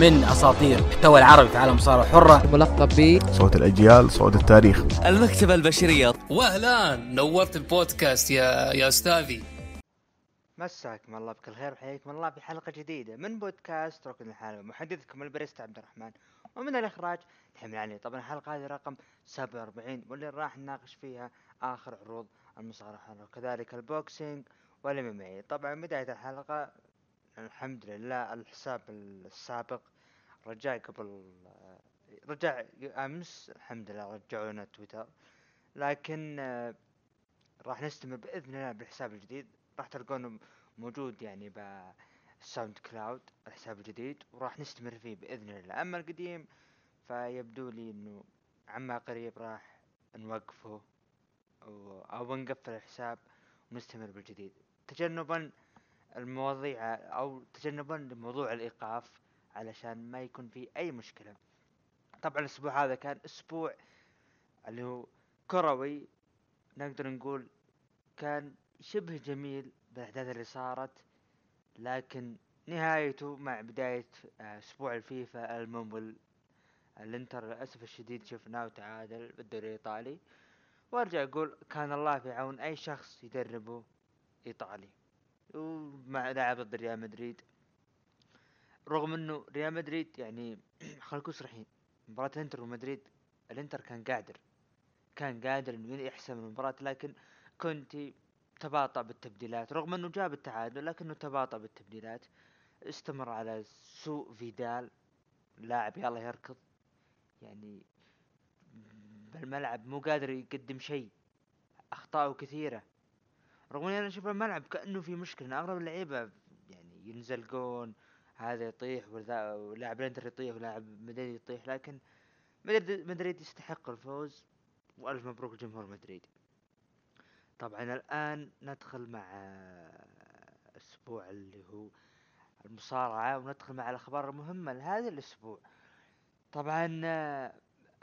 من أساطير المحتوى العربي في عالم المصارعه الحره ملقب ب صوت الأجيال صوت التاريخ. المكتبة البشرية. واهلا نورت البودكاست يا يا أستاذي. مساكم الله بكل خير وحياكم الله في حلقة جديدة من بودكاست ركن الحلبة محدثكم البريست عبد الرحمن. ومن الإخراج تحمل علي. طبعا الحلقة هذه رقم 47 واللي راح نناقش فيها آخر عروض المصارعة. وكذلك ال boxing وال MMA طبعا بداية الحلقة الحمد لله الحساب السابق رجع قبل رجع أمس الحمد لله رجعونا تويتر. لكن راح نستمر بإذن الله بالحساب الجديد. راح تلقونه موجود يعني بال SoundCloud الحساب الجديد وراح نستمر فيه بإذن الله. أما القديم فيبدو لي إنه عما قريب راح نوقفه أو, نقفل الحساب ونستمر بالجديد. تجنبا المواضيع أو تجنبا لموضوع الإيقاف علشان ما يكون في أي مشكلة. طبعا الأسبوع هذا كان أسبوع اللي هو كروي نقدر نقول كان شبه جميل بالاحداث اللي صارت لكن نهايته مع بداية آه، أسبوع الفيفا الممل الإنتر للأسف الشديد شفناه تعادل بالدوري الإيطالي. وأرجع أقول كان الله في عون أي شخص يدربه إيطالي. ومع لعب ضد ريال مدريد. رغم إنه ريال مدريد يعني خلينا نكون صريحين مباراة الإنتر ومدريد الإنتر كان قادر كان قادر إنه يحسم المباراة لكن كونتي تباطأ بالتبديلات. رغم إنه جاب التعادل لكنه تباطأ بالتبديلات. استمر على سوء فيدال لاعب يلا يركض. يعني بالملعب مو قادر يقدم شيء أخطاءه كثيرة. رغم إني أنا أشوف الملعب كأنه في مشكلة أغلب اللعيبة يعني ينزلقون هذا يطيح ولاعب الإنتر يطيح ولاعب مدريد يطيح لكن مدريد يستحق الفوز وألف مبروك لجمهور مدريد. طبعا الآن ندخل مع أسبوع اللي هو المصارعة وندخل مع الأخبار المهمة لهذا الأسبوع. طبعا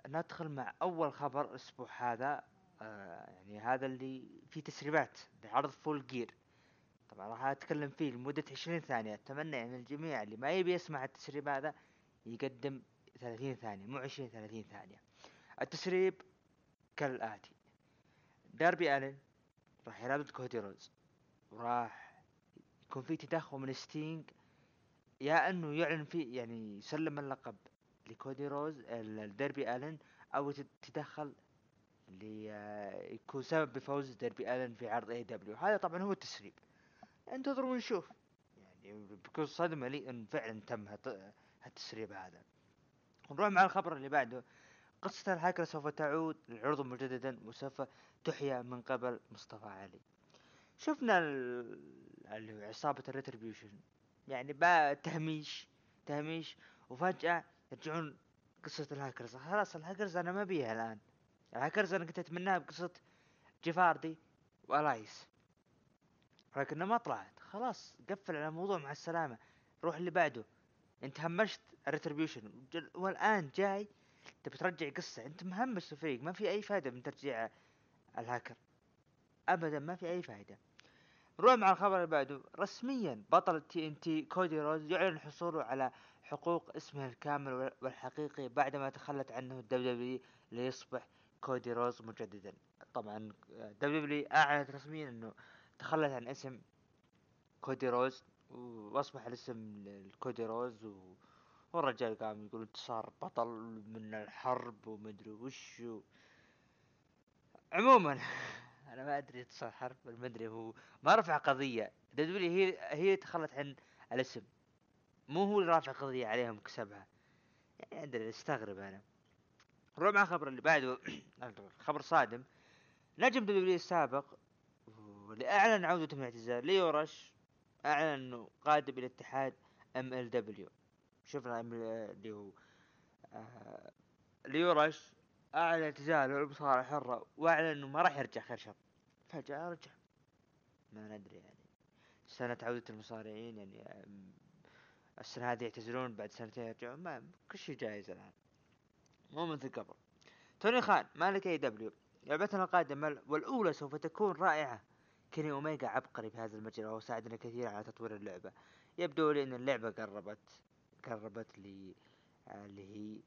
ندخل مع أول خبر الأسبوع هذا. آه، يعني هذا اللي فيه تسريبات لعرض فول جير طبعا راح أتكلم فيه لمدة عشرين ثانية. أتمنى ان الجميع اللي ما يبي يسمع التسريب هذا يقدم ثلاثين ثانية مو عشرين ثلاثين ثانية. التسريب كالآتي. داربي ألين راح يلعب كودي رودز وراح يكون في تدخل من ستينج. يا إنه يعلن فيه يعني يسلم اللقب لكودي رودز الداربي آلن أو تتدخل ليكون سبب بفوز داربي آلن في عرض AEW هذا طبعا هو التسريب. انتظروا ونشوف. يعني بكل صدمة لي إن فعلا تم هالتسريب هذا. نروح مع الخبر اللي بعده. قصة الهاكر سوف تعود للعرض مجددا وسوف تحيا من قبل مصطفى علي. شفنا اللي هو عصابة ال Retribution. يعني با تهميش تهميش وفجأة يرجعون قصة الهاكرز. خلاص الهاكرز أنا ما بيها الآن. الهاكرز أنا كنت أتمناها بقصة جيف هاردي وإلايس. لكنها ما طلعت. خلاص قفل على الموضوع مع السلامة. روح اللي بعده. أنت همشت ال Retribution. والآن جاي تبي ترجع قصة. أنت مهمش الفريق. ما في أي فائدة من ترجيع الهاكر. ابدا ما في أي فائدة نروح مع الخبر اللي بعده. رسميا بطل TNT كودي رودز يعلن حصوله على حقوق اسمه الكامل والحقيقي بعدما تخلت عنه ال WW ليصبح كودي رودز مجددا. طبعا W أعلنت رسميا إنه تخلت عن اسم كودي رودز وأصبح الاسم الكودي رودز و... والرجال قام يقول انتصار بطل من الحرب ومدري وش عموما أنا ما أدري اتصال حرب ما أدري هو ما رفع قضية. W هي هي تخلت عن الاسم. مو هو اللي رافع قضية عليهم كسبها. يعني ادري أستغرب أنا. نروح مع الخبر اللي بعده خبر صادم. نجم W السابق واللي اعلن عودته من الاعتزال ليو رش اعلن انه قادم إلى اتحاد MLW. شفنا اللي هو آه ليو رش أعلن اعتزاله المصارعة الحرة وأعلن إنه ما راح يرجع خير شر. فجأة رجع. ما ندري يعني. سنة عودة المصارعين يعني السنة هذه يعتزلون بعد سنتين يرجعون ما كل شيء جايز الآن. مو مثل قبل. توني خان مالك AEW لعبتنا القادمة والأولى سوف تكون رائعة. كيني اوميجا عبقري في هذا المجال وهو ساعدنا كثيرا على تطوير اللعبة. يبدو لي إن اللعبة قربت قربت لي آه، اللي هي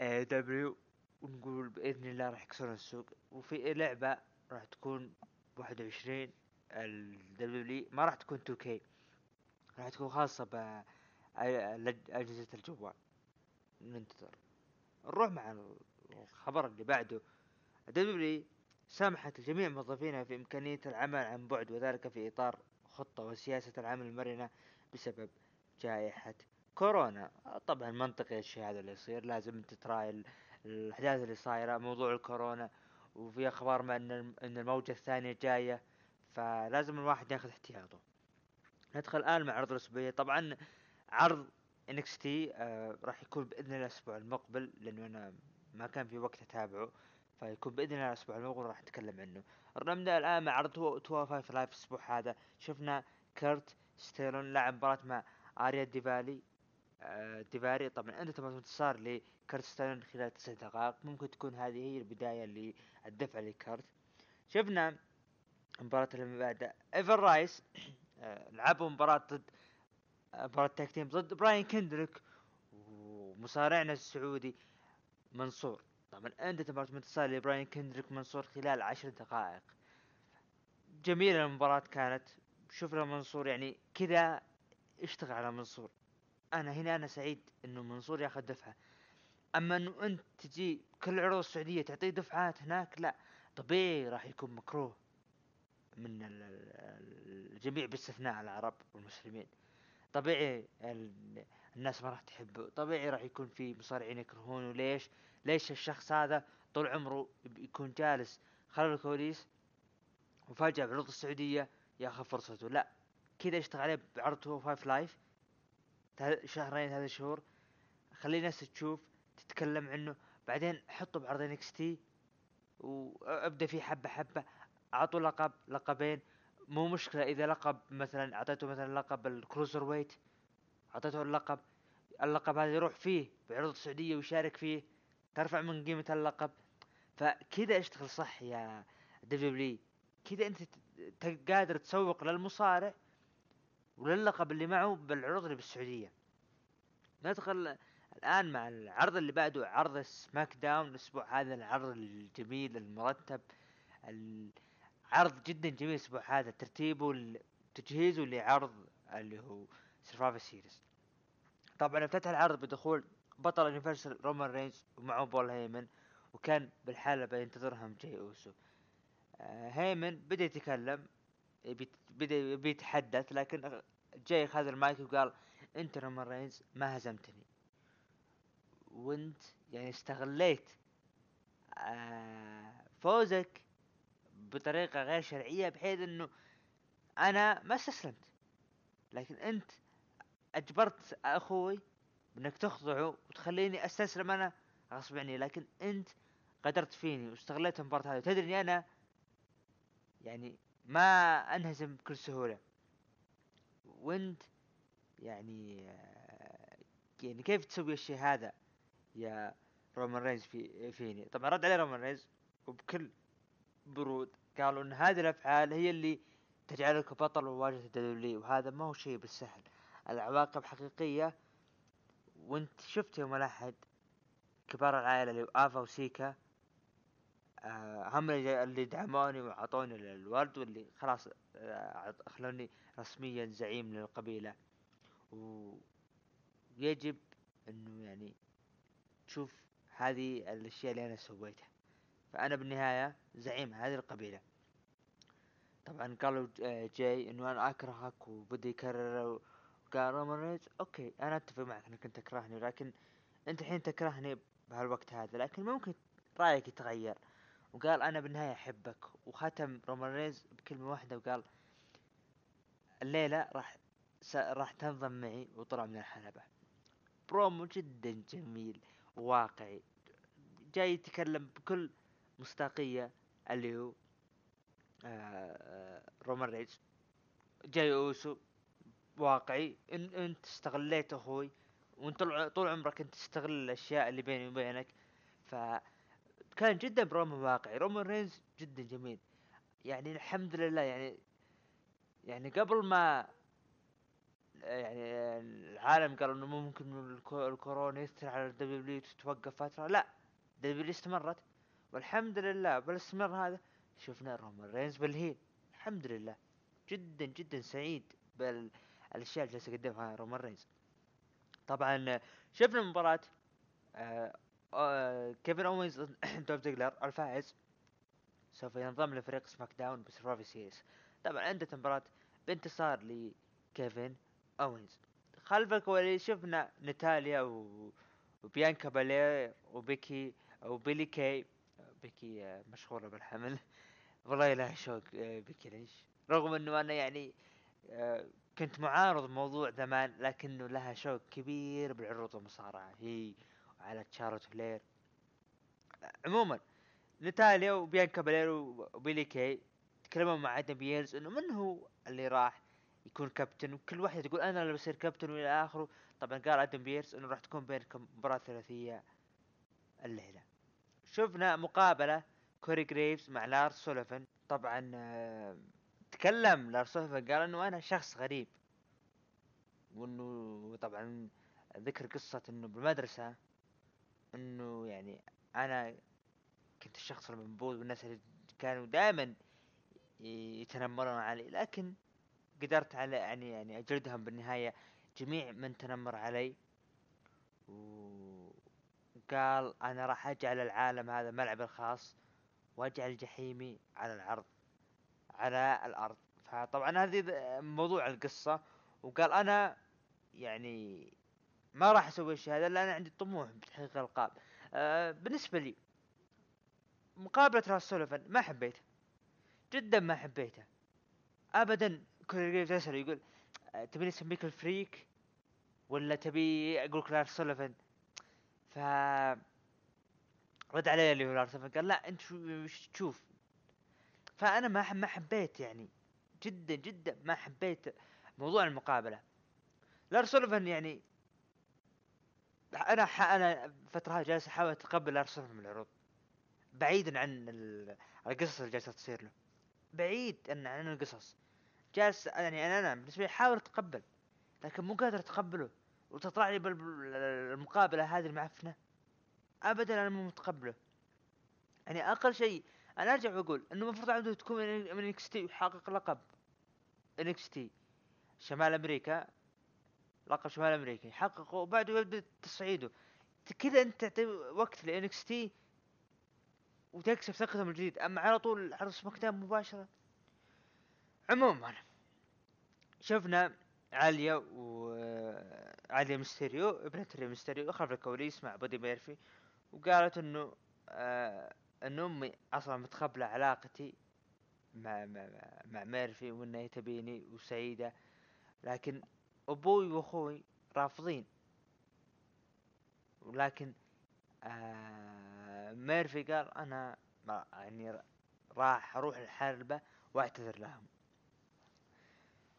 AEW ونقول بإذن الله راح يكسرون السوق. وفي لعبة راح تكون 21 ال W ما راح تكون 2K راح تكون خاصة بأجهزة الجوال. ننتظر. نروح مع الخبر اللي بعده. دبليو سمحت لجميع موظفينها في إمكانية العمل عن بعد وذلك في إطار خطة وسياسة العمل المرنة بسبب جائحة كورونا. طبعا منطقي الشيء هذا اللي يصير لازم ال- الأحداث اللي صايرة موضوع الكورونا وفي أخبار ما إن إن الموجة الثانية جاية فلازم الواحد ياخذ احتياطه. ندخل الآن مع عرض الأسبوعية. طبعا عرض NXT آه راح يكون بإذن الله الأسبوع المقبل لأنه أنا ما كان في وقت أتابعه فيكون بإذن الله الأسبوع المقبل راح نتكلم عنه. نبدا الآن مع عرض 205 Live الأسبوع هذا شفنا كيرت ستاليون لعب مباراة مع آريا ديفالي آه، ديفاري طبعا أنت تبغى انتصار لكيرت ستاليون خلال تسع دقائق ممكن تكون هذه هي البداية للدفع لكيرت شفنا مباراة اللي بعدها. Ever-Rise آه، لعبوا مباراة ضد مباراة tag team ضد براين كندريك ومصارعنا السعودي منصور. طبعا أنت مباراة انتصار لبراين كندريك منصور خلال عشر دقائق. جميلة المباراة كانت. شفنا منصور يعني كذا اشتغل على منصور. أنا هنا أنا سعيد إنه منصور ياخذ دفعة. أما إنه أنت تجي كل العروض السعودية تعطيه دفعات هناك لا طبيعي راح يكون مكروه من ال- ال- الجميع باستثناء العرب والمسلمين. طبيعي ال- الناس ما راح تحبه طبيعي راح يكون في مصارعين يكرهونه. ليش؟ ليش الشخص هذا طول عمره يكون جالس خلف الكواليس وفجأة بعروض السعودية ياخذ فرصته؟ لا كذا اشتغل عليه بعرض Two O Five Live شهرين ثلاث شهور. خلي الناس تشوف تتكلم عنه. بعدين حطه بعرض NXT وابدا فيه حبة حبة. اعطوا لقب لقبين. مو مشكلة. إذا لقب مثلا أعطيته مثلا لقب ال cruiserweight أعطيته اللقب اللقب هذا يروح فيه بعروض السعودية ويشارك فيه ترفع من قيمة اللقب. فكذا أشتغل صح يا W كذا أنت قادر تسوق للمصارع وللقب اللي معه بالعروض اللي بالسعودية. ندخل الآن مع العرض اللي بعده عرض SmackDown الأسبوع هذا العرض الجميل المرتب العرض جدا جميل الأسبوع هذا ترتيبه تجهيزه لعرض اللي هو Survivor Series طبعا افتتح العرض بدخول بطل Universal رومان رينز ومعه بول هيمن وكان بالحلبة ينتظرهم جاي أوسو. آه، هيمن بدأ يتكلم بدأ يبي يتحدث لكن جاي خذ المايك وقال أنت رومان رينز ما هزمتني. وانت يعني استغليت آه، فوزك بطريقة غير شرعية بحيث إنه أنا ما استسلمت. لكن أنت أجبرت أخوي انك تخضعه وتخليني أستسلم أنا. غصب عني. لكن أنت غدرت فيني واستغليت المباراة هذه. وتدري إني أنا يعني ما أنهزم بكل سهولة. وأنت يعني يعني كيف تسوي الشيء هذا يا رومان رينز في فيني؟ طبعا رد عليه رومان رينز وبكل برود. قالوا إن هذه الأفعال هي اللي تجعلك بطل وواجهة ال W وهذا ما هو شيء بالسهل. العواقب حقيقية وإنت شفت يوم الأحد كبار العائلة اللي آفا وسيكا آه، هم اللي اللي دعموني وأعطوني الورد واللي خلاص آه، خلوني رسميا زعيم للقبيلة. ويجب إنه يعني تشوف هذه الأشياء اللي أنا سويتها. فأنا بالنهاية زعيم هذه القبيلة. طبعا قالوا آه، جاي انه أنا اكرهك وبدا يكرر وقال رومان okay أنا أتفق معك إنك أنت تكرهني لكن أنت الحين تكرهني بهالوقت هذا لكن ممكن رأيك يتغير. وقال أنا بالنهاية أحبك. وختم رومان رينز بكلمة واحدة وقال الليلة راح س... راح تنضم معي وطلع من الحلبة. برومو جدا جميل وواقعي جاي يتكلم بكل مصداقية اللي هو آه، رومان رينز جاي أوسو واقعي. إن إنت استغليت أخوي وإنت طول- عمرك إنت تستغل الأشياء اللي بيني وبينك. ف كان جدا برومو واقعي. رومان رينز جدا جميل. يعني الحمد لله يعني يعني قبل ما يعني العالم قال إنه ممكن الكو- الكورونا يأثر على الدبليو وتتوقف فترة لا الدبليو استمرت. والحمد لله بالاستمرار هذا. شفنا رومان رينز بال heel. الحمد لله. جدا جدا سعيد. بالاشياء اللي جالس يقدمها رومان رينز. طبعا شفنا مباراة آه آه كيفن أوينز دولف زيجلر. الفائز سوف ينضم لفريق سماك داون بسرفايفر سيريس طبعا عندنا مباراة بانتصار لكيفن أوينز. خلف الكواليس شفنا ناتاليا و... وبيانكا بالير وبيكي وبيلي كي. بيكي آه، مشهورة بالحمل. والله لها شوق آه، بيكي ليش؟ رغم إنه أنا يعني آه، كنت معارض موضوع زمان لكنه لها شوق كبير بالعروض المصارعة هي وعلى تشارلوت فلير. عموما ناتاليا وبيانكا بالير وبيلي كي تكلموا مع أدم بيرس إنه من هو اللي راح يكون كابتن؟ وكل واحدة تقول أنا اللي بصير كابتن وإلى آخره. طبعا قال أدم بيرس إنه راح تكون بينكم مباراة ثلاثية الليلة. شفنا مقابلة كوري جريفز مع لارس سوليفان طبعا آه، تكلم لارس سوليفان قال إنه أنا شخص غريب. وإنه طبعا ذكر قصة إنه بالمدرسة إنه يعني أنا كنت الشخص المنبوذ والناس اللي كانوا دائما يتنمرون علي. لكن قدرت على يعني يعني اجلدهم بالنهاية. جميع من تنمر علي. وقال أنا راح اجعل العالم هذا ملعبي الخاص واجعل جحيمي على العرض على الأرض. فطبعا هذه موضوع القصة. وقال أنا يعني ما راح أسوي الشيء هذا لأن عندي طموح بتحقيق الألقاب. آه بالنسبة لي مقابلة راس سوليفان ما حبيته. جدا ما حبيته. ابدا كوري جريفز يسأل يقول آه، تبيني اسميك ال freak؟ ولا تبي أقول لك لارس سوليفان؟ ف رد علي اللي هو لارس سوليفان قال لا أنت وش تشوف؟ فأنا ما ما حبيت يعني جدا جدا ما حبيت موضوع المقابلة. لارس يعني أنا ح... أنا الفترة هذه جالس أحاول أتقبل لارس سوليفان من العروض بعيدا عن ال- القصص اللي جالسة تصير له. بعيد عن عن القصص. جالس يعني أنا أنا بالنسبة لي أحاول أتقبل لكن مو قادر أتقبله. وتطلع لي بال- بال- المقابله هذه المعفنة؟ ابدا أنا مو متقبله. يعني أقل شيء أنا أرجع وأقول إنه المفروض عنده تكون من من إن إكس تي ويحقق لقب. إن إكس تي. شمال أمريكا. لقب شمال أمريكا يحققه وبعده يبدأ تصعيده. كذا أنت تعطي وقت لإن إكس تي وتكسب ثقتهم الجديد. أما على طول عرض سماك داون مباشرة. عموما شفنا عالية و عالية ميستيريو ابنة ري ميستيريو خلف الكواليس مع بادي ميرفي وقالت إنه آه إن أمي أصلا متقبلة علاقتي مع مع مع- ميرفي وإنها تبيني وسعيدة لكن أبوي وأخوي رافضين. ولكن آه ميرفي قال أنا يعني راح أروح الحلبة وأعتذر لهم.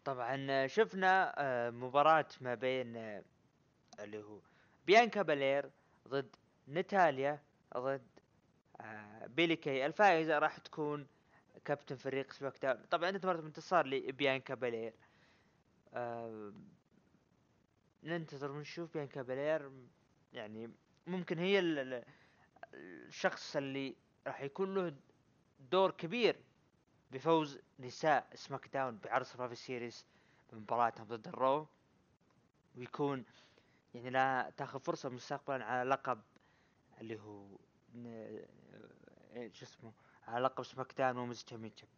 طبعا شفنا آه، مباراة ما بين آه، اللي هو بيانكا بالير ضد ناتاليا ضد آه، بيلي كي الفائزة راح تكون كابتن فريق سماك داون. طبعا مرة انتصار لبيانكا بالير ننتظر ونشوف بيانكا بالير يعني ممكن هي ال- ال- الشخص اللي راح يكون له دور كبير بفوز نساء سماك داون بعرض سرفايفر سيريس بمباراتهم ضد الرو. ويكون يعني لا تاخذ فرصة مستقبلا على لقب اللي هو إيه شو اسمه على لقب سماك داون women's championship.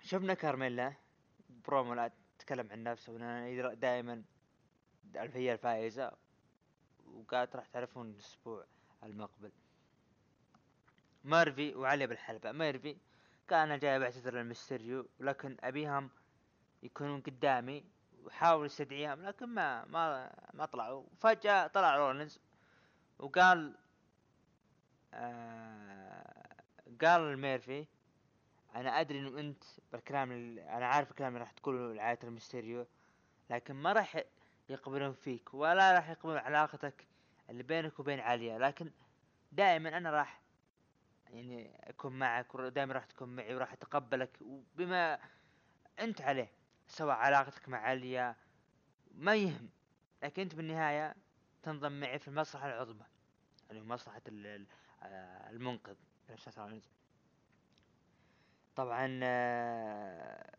شفنا كارميلا برومو لا تتكلم عن نفسها وانها دائما هي الفائزة وقالت راح تعرفون الأسبوع المقبل. ميرفي وعالية بالحلبة ميرفي أنا جاي بعتذر للمستريو ولكن أبيهم يكونون قدامي وحاول يستدعيهم لكن ما ما ما طلعوا. فجأة طلع رولنز وقال آه قال لميرفي أنا أدري إنه أنت بالكلام أنا عارف الكلام اللي راح تقوله لعائلة المستريو لكن ما راح يقبلون فيك ولا راح يقبلون علاقتك اللي بينك وبين عالية لكن دائما أنا راح يعني أكون معك ودائما راح تكون معي وراح أتقبلك وبما أنت عليه سواء علاقتك مع عليا ما يهم. لكن أنت بالنهاية تنضم معي في المصلحة العظمى اللي هو مصلحة آه، المنقذ. طبعا آه،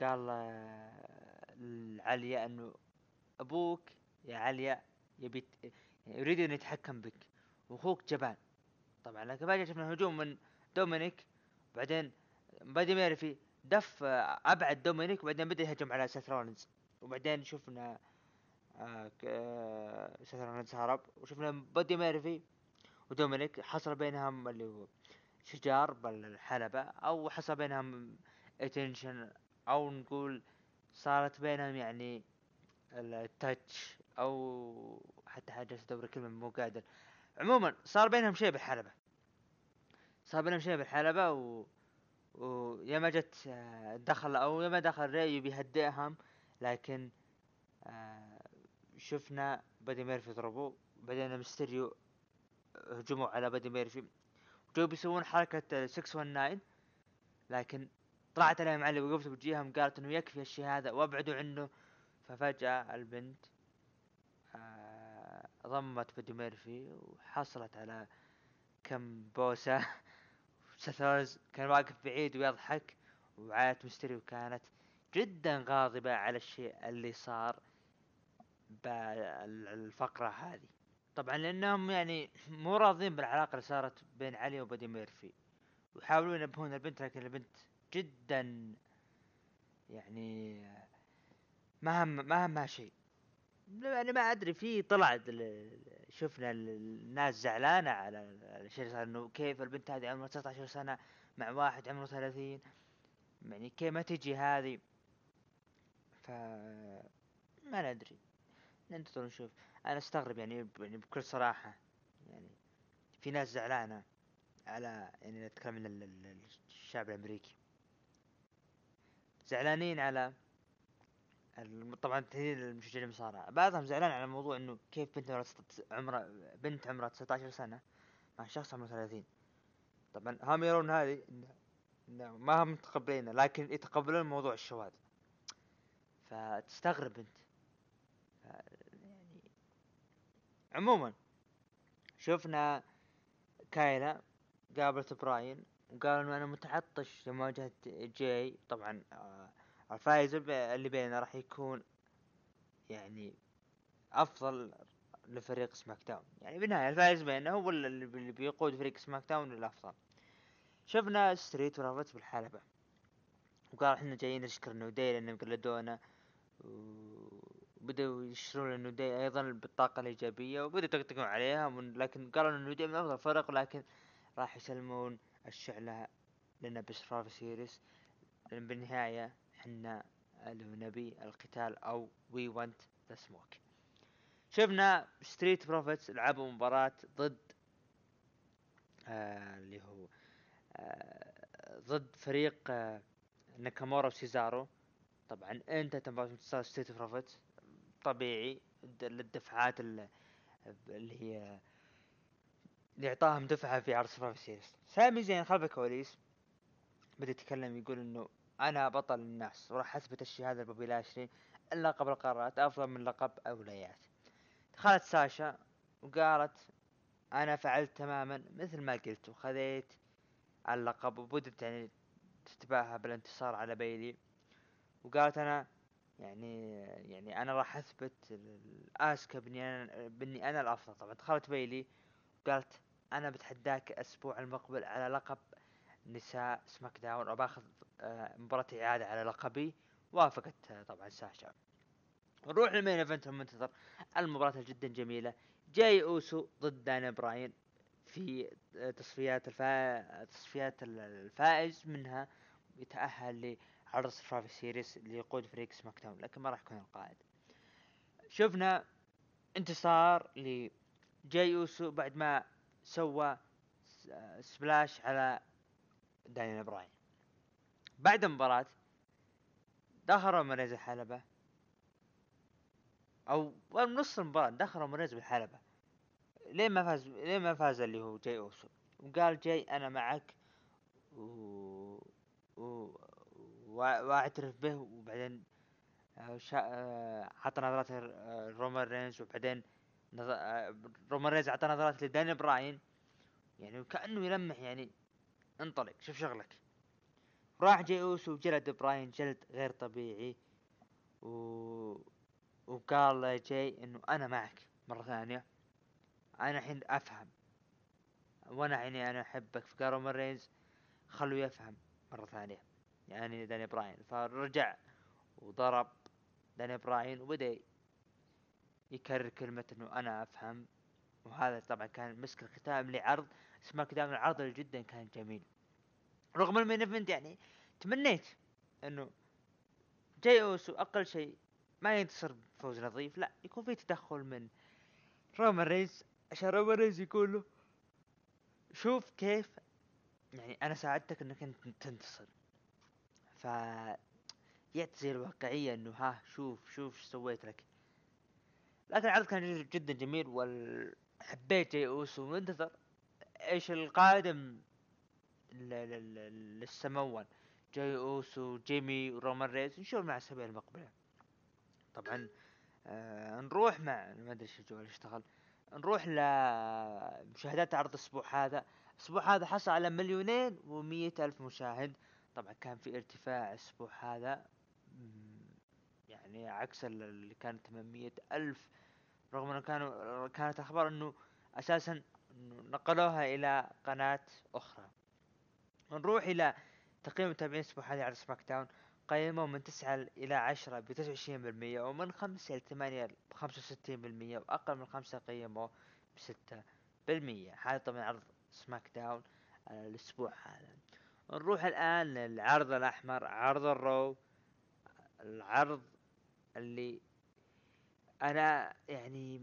قال آه، لعليا أنه أبوك يا عليا يبي يريد أن يتحكم بك وأخوك جبان. طبعا لكن بعدين شفنا هجوم من دومينيك بعدين بادي ميرفي دف أبعد دومينيك وبعدين بدأ يهجم على سيث رولينز. وبعدين شفنا آه، آه، سيث رولينز هرب وشفنا بادي ميرفي ودومينيك حصل بينهم اللي هو شجار بالحلبة أو حصل بينهم a tension أو نقول صارت بينهم يعني ال touch أو حتى حاجة ادور كلمة مو قادر. عموما صار بينهم شيء بالحلبة. صار بينهم شيء بالحلبة و ويا ما جت آه، دخل أو يا ما دخل ريو بيهدئهم لكن آه، شفنا بادي ميرفي ضربوه بعدين ميستيريو هجموا على بادي ميرفي جو بيسوون حركة 619 لكن طلعت عليهم علي وقفت بوجيههم قالت إنه يكفي الشيء هذا وأبعدوا عنه ففجأة البنت آه، ضمت بادي ميرفي وحصلت على كم بوسة. سيث كان واقف بعيد ويضحك وعائلة ميستيريو كانت جدا غاضبة على الشيء اللي صار بالفقرة هذه. طبعا لأنهم يعني مو راضين بالعلاقة اللي صارت بين علي وبادي ميرفي. ويحاولون ينبهون البنت لكن البنت جدا يعني ما هم ما همها شيء. يعني ما أدري في طلع شفنا ال- الناس زعلانة على الشيء إنه كيف البنت هذه عمرها 19 سنة مع واحد عمره 30 يعني كيف ما تجي هذه؟ ف ما ندري. ننتظر نشوف. أنا أستغرب يعني يعني بكل صراحة يعني في ناس زعلانة على يعني نتكلم عن ال- ال- الشعب الأمريكي. زعلانين على طبعا تهديد المشجعين المصارعة. بعضهم زعلان على موضوع إنه كيف بنت عمرها عمرها بنت عمرها 19 سنة مع شخص عمره 30 طبعا هم يرون هذه ما هم متقبلينه لكن يتقبلون موضوع الشواذ. فتستغرب أنت. يعني عموما شفنا كايلا قابلت براين وقال إنه أنا متعطش لمواجهة جاي. طبعا آه الفائز اللي بيننا راح يكون يعني أفضل لفريق SmackDown يعني بالنهاية الفائز بيننا هو اللي بيقود فريق SmackDown للافضل شفنا Street Profits بالحلبة وقال إحنا جايين نشكر New Day لانهم قلدونا وبدأوا يشترون ال New Day أيضا بالطاقة الإيجابية وبدأوا يطقطقون عليها. لكن قالوا إن ال New Day من أفضل الفرق لكن راح يسلمون الشعلة لنا ب Survivor Series. لأن بالنهاية إحنا اللي نبي القتال أو we want the smoke شفنا Street Profits لعبوا مباراة ضد آه اللي هو آه ضد فريق آه ناكامورا وسيزارو. طبعا أنت تبغى تنتصر Street Profits طبيعي للدفعات ال- اللي هي اللي اعطاهم دفعة في عرض Series سامي زين خلف الكواليس. بدأ يتكلم يقول إنه أنا بطل الناس وراح أثبت هذا لبوبي لاشلي اللقب القارات أفضل من لقب الولايات. دخلت ساشا وقالت أنا فعلت تماما مثل ما قلت وخذيت اللقب وبدت يعني تتباهى بالانتصار على بيلي. وقالت أنا يعني يعني أنا راح أثبت لآسكا إني أنا إني أنا الأفضل. طبعا دخلت بيلي قالت أنا بتحداك الأسبوع المقبل على لقب نساء SmackDown وباخذ مباراة إعادة على لقبي وافقت آه، طبعا ساشا. نروح لل main event المنتظر المباراة جدا جميلة. جاي أوسو ضد داني براين في آه، تصفيات الفا... تصفيات ال- الفائز منها يتأهل لعرض Survivor Series اللي يقود فريق SmackDown لكن ما راح يكون القائد. شفنا انتصار لجاي أوسو بعد ما سوى آه، splash على دانيال براين. بعد المباراة دخل رومان رينز الحلبة. أو نص المباراة دخل رومان رينز بالحلبة. ليه ما فاز ليه ما فاز اللي هو جاي أوسو؟ وقال جاي أنا معك و... و... وا- وأعترف به. وبعدين آه، شا... آه، عطى نظرات آه، رومان رينز. وبعدين نظ... آه، رومان رينز أعطى نظرات لداني براين. يعني وكانه يلمح يعني انطلق. شوف شغلك. راح جاي اوسو وجلد براين جلد غير طبيعي. و... وقال جاي إنه أنا معك مرة ثانية. أنا الحين أفهم. وأنا يعني أنا أحبك. فقال رومان رينز خلوه يفهم مرة ثانية. يعني داني براين فرجع وضرب داني براين وبدأ يكرر كلمة إنه أنا أفهم. وهذا طبعا كان مسك الختام لعرض اسمه ختام العرض جدا كان جميل. رغم ال main event يعني تمنيت إنه جاي أوسو أقل شيء ما ينتصر بفوز نظيف لا يكون في تدخل من رومان رينز عشان رومان رينز يقول له شوف كيف يعني أنا ساعدتك إنك أنت تنتصر. ف يعطي الواقعية إنه ها شوف شوف إيش سويت لك. لكن العرض كان جد- جدا جميل وحبيت جاي أوسو ومنتظر إيش القادم للسمون جاي أوسو جيمي ورومان ريز نشوف مع الاسابيع المقبلة. طبعا آه نروح مع ما أدري إيش الجوال اشتغل. نروح لمشاهدات عرض الأسبوع هذا. الأسبوع هذا حصل على مليونين ومية ألف مشاهد. طبعا كان في ارتفاع الأسبوع هذا. يعني عكس ال- اللي كان 800 ألف. رغم إنه كانوا كانت أخبار إنه أساسا نقلوها إلى قناة أخرى. نروح إلى تقييم المتابعين الأسبوع هذا على SmackDown قيموا من تسعة إلى عشرة وعشرين بالمية ومن خمسة إلى ثمانية بخمسة وستين بالمية وأقل من خمسة قيموا بستة بالمية. هذا طبعا عرض SmackDown على الأسبوع هذا. نروح الآن للعرض الأحمر عرض ال Raw العرض اللي أنا يعني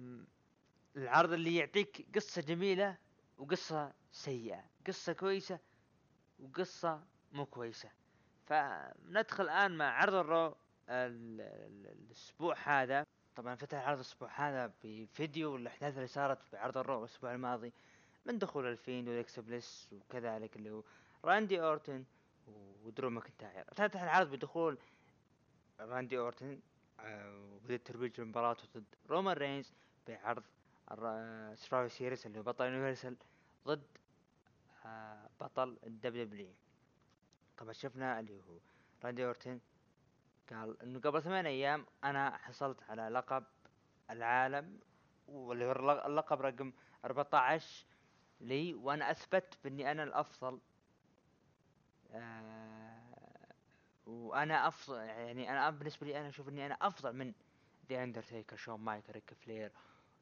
العرض اللي يعطيك قصة جميلة وقصة سيئة قصة كويسة وقصة مو كويسة. فندخل الآن مع عرض ال Raw ال- ال- الأسبوع هذا. طبعا فتح عرض الأسبوع هذا بفيديو الأحداث اللي صارت بعرض ال Raw الأسبوع الماضي من دخول الفيند وأليكسا بليس وكذلك اللي هو راندي أورتن ودرو ماكنتاير. افتتح العرض بدخول راندي أورتن آه، وبدأ ترويج المباراة ضد رومان رينز بعرض Survivor Series اللي هو بطل Universal ضد آه، بطل ال WWE طبعا شفنا اللي هو راندي أورتن قال إنه قبل ثمان أيام أنا حصلت على لقب العالم واللي هو الل- اللقب رقم 14 لي وأنا أثبت بإني أنا الأفضل. آه وأنا افضل يعني أنا بالنسبة لي أنا أشوف إني أنا أفضل من The Undertaker شون مايكل ريك فلير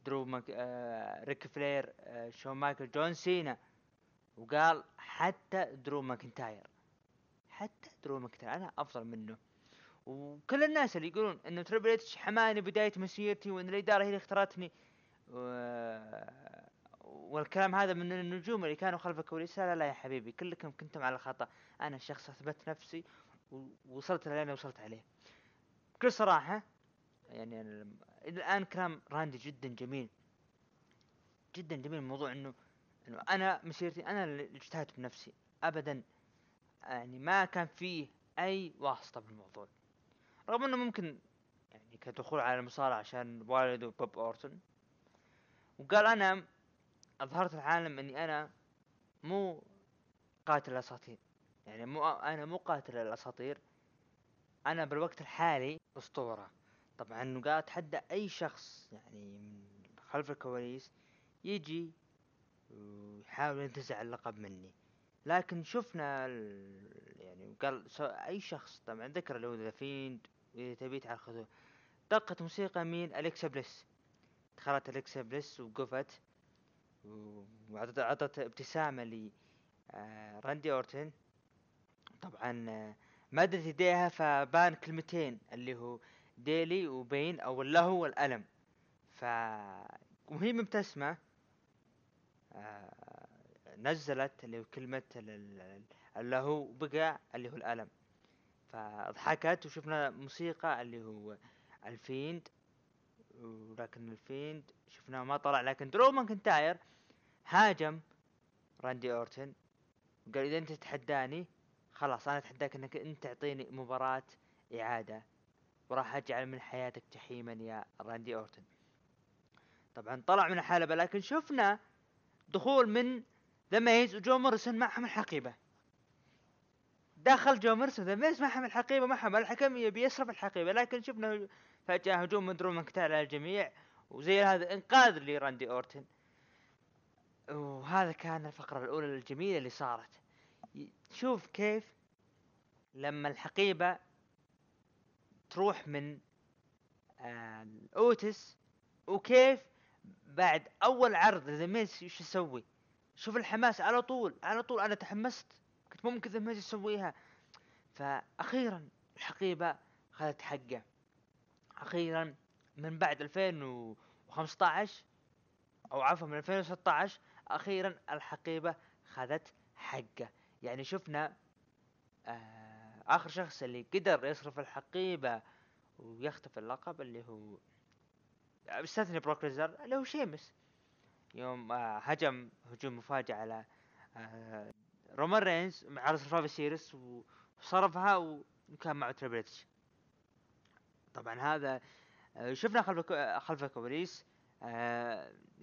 درو ماك آه ريك فلير آه شون مايكل جون سينا. وقال حتى درو ماكنتاير. حتى درو ماكنتاير. أنا أفضل منه. وكل الناس اللي يقولون انه Triple H حماني بداية مسيرتي وإن الاداره هي اللي اختارتني و... والكلام هذا من النجوم اللي كانوا خلف الكواليس. لا لا يا حبيبي كلكم كنتم على خطأ. أنا شخص أثبت نفسي ووصلت اللي أنا وصلت عليه. بكل صراحة يعني الآن كلام راندي جدا جميل. جدا جميل. موضوع إنه إنه أنا مسيرتي أنا اللي اجتهدت بنفسي ابدا. يعني ما كان فيه أي واسطة بالموضوع. رغم إنه ممكن يعني كدخول على المصارعة عشان والده بوب أورتون. وقال أنا أظهرت العالم إني أنا مو قاتل الأساطير. يعني مو أنا مو قاتل الأساطير. أنا بالوقت الحالي أسطورة. طبعا قال أتحدى أي شخص يعني من خلف الكواليس يجي ويحاول ينتزع اللقب مني. لكن شفنا. يعني قال. أي شخص طبعا ذكر هو The Fiend إذا تبي تاخذه دقت موسيقى مين؟ أليكسا بليس. دخلت أليكسا بليس وقفت وعطت عطت ابتسامة ل آه، راندي أورتن. طبعا آه، مدت يديها فبان كلمتين اللي هو ديلي وبين أو اللهو والألم. ف وهي مبتسمة. آه، نزلت اللي هو كلمة ال- ال- اللهو بقى اللي هو الألم. فضحكت وشفنا موسيقى اللي هو ال Fiend ولكن ال Fiend شفناه ما طلع لكن درو ماكنتاير هاجم راندي أورتن وقال إذا أنت تتحداني خلاص أنا أتحداك إنك أنت تعطيني مباراة إعادة وراح أجعل من حياتك جحيما يا راندي أورتن. طبعا طلع من الحلبة لكن شفنا دخول من The Miz وجو موريسون معهم الحقيبة دخل جو موريسون The Miz معهم الحقيبة معهم الحكم يبي يصرف الحقيبة لكن شفنا فجأة هجوم من درو على الجميع وزي هذا إنقاذ لراندي أورتن. وهذا كان الفقرة الأولى الجميلة اللي صارت. شوف كيف لما الحقيبة تروح من آه، أوتيس وكيف بعد أول عرض The Miz إيش يسوي؟ شوف الحماس على طول على طول أنا تحمست كنت ممكن ذا ميز يسويها. فاخيرا الحقيبة خذت حقه. أخيرا من بعد 2015 أو عفوا من 2016 أخيرا الحقيبة خذت حقه. يعني شفنا آه آخر شخص اللي قدر يصرف الحقيبة ويخطف اللقب اللي هو بيستثني بروك ليزر اللي هو شيمس يوم آه هجم هجوم مفاجئ على آه رومان رينز مع عرض سرفايفر سيريس وصرفها وكان معه تريبل طبعا هذا آه شفنا خلف خلف الكواليس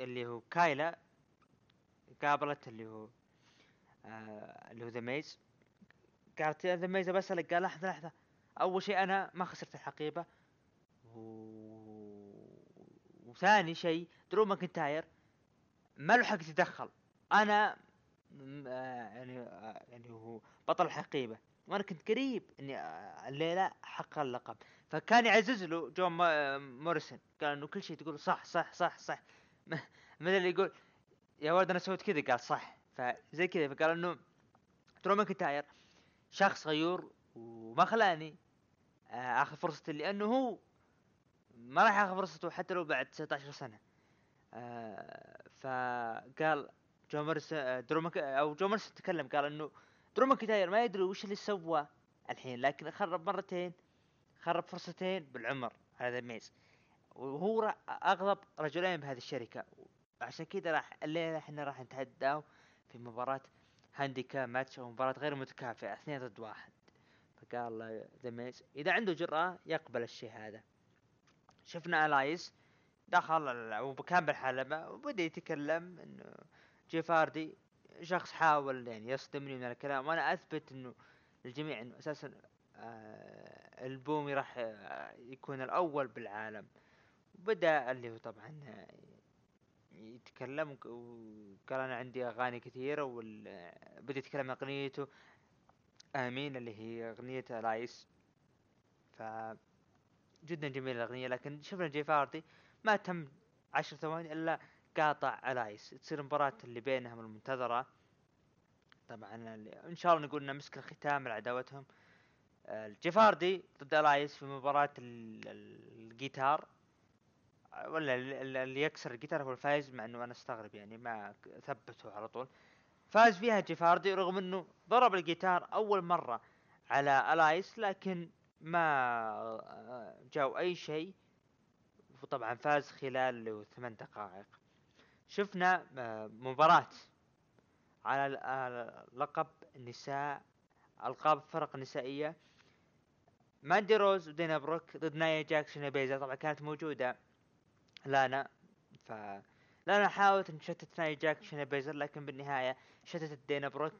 اللي هو كايلا قابلت اللي هو اللي هو ذا ميز. قالت ذا ميز بسألك قال لحظة لحظة أول شيء أنا ما خسرت الحقيبة. و... وثاني شيء درو ماكنتاير ما له حق يتدخل. أنا م- آه، يعني آه، يعني هو بطل الحقيبة وأنا كنت قريب إني آه، الليلة حق اللقب. فكان يعزز له جون موريسون. قال إنه كل شيء تقول صح صح صح صح. مثل اللي يقول يا ولد أنا سويت كذا. قال صح. فزي كذا. فقال إنه درو ماكنتاير شخص غيور وما خلاني آخذ فرصتي لأنه هو ما راح ياخذ فرصته حتى لو بعد 19 سنة. آه، فقال جو مارس آه، درو مك... أو جو مارس تكلم قال إنه درو ماكنتاير ما يدري وش اللي سوى الحين لكن خرب مرتين خرب فرصتين بالعمر. The Miz. وهو أغضب رجلين بهذه الشركة. عشان كذا راح الليلة إحنا راح نتحداه في مباراة handicap match أو مباراة غير متكافئة اثنين ضد واحد. فقال The Miz. إذا عنده جرأة يقبل الشيء هذا. شفنا إلياس دخل وكان بالحلبة وبدأ يتكلم إنه جيف هاردي شخص حاول يعني يصدمني من الكلام وأنا أثبت إنه للجميع إنه أساسا آه ألبومي راح آه، يكون الأول بالعالم. وبدأ اللي هو طبعا آه، يتكلم وقال أنا عندي أغاني كثيرة وبدأ يتكلم أغنيته Amen اللي هي أغنية إلياس. ف جدا جميلة الأغنية لكن شفنا جيف هاردي ما تم عشر ثواني إلا قاطع إلياس تصير المباراة اللي بينهم المنتظرة. طبعا إن شاء الله نقول إنه مسك الختام لعداوتهم آه، جيف ضد إلياس في مباراة ال- ال- الجيتار. ولا ال- ال- اللي يكسر الجيتار هو الفايز مع إنه أنا أستغرب يعني ما ثبته على طول. فاز فيها جيف هاردي رغم إنه ضرب الجيتار أول مرة على إلياس لكن ما جاو أي شيء وطبعا فاز خلال ثمان دقائق. شفنا مباراة على لقب النساء ألقاب فرق نسائية. ماندي روز ودينا بروك ضد نايا جاكسون بيزا طبعا كانت موجودة لانا ف لانا حاولت إن تشتت نايا جاكسون بيزر لكن بالنهاية شتتت دينا بروك.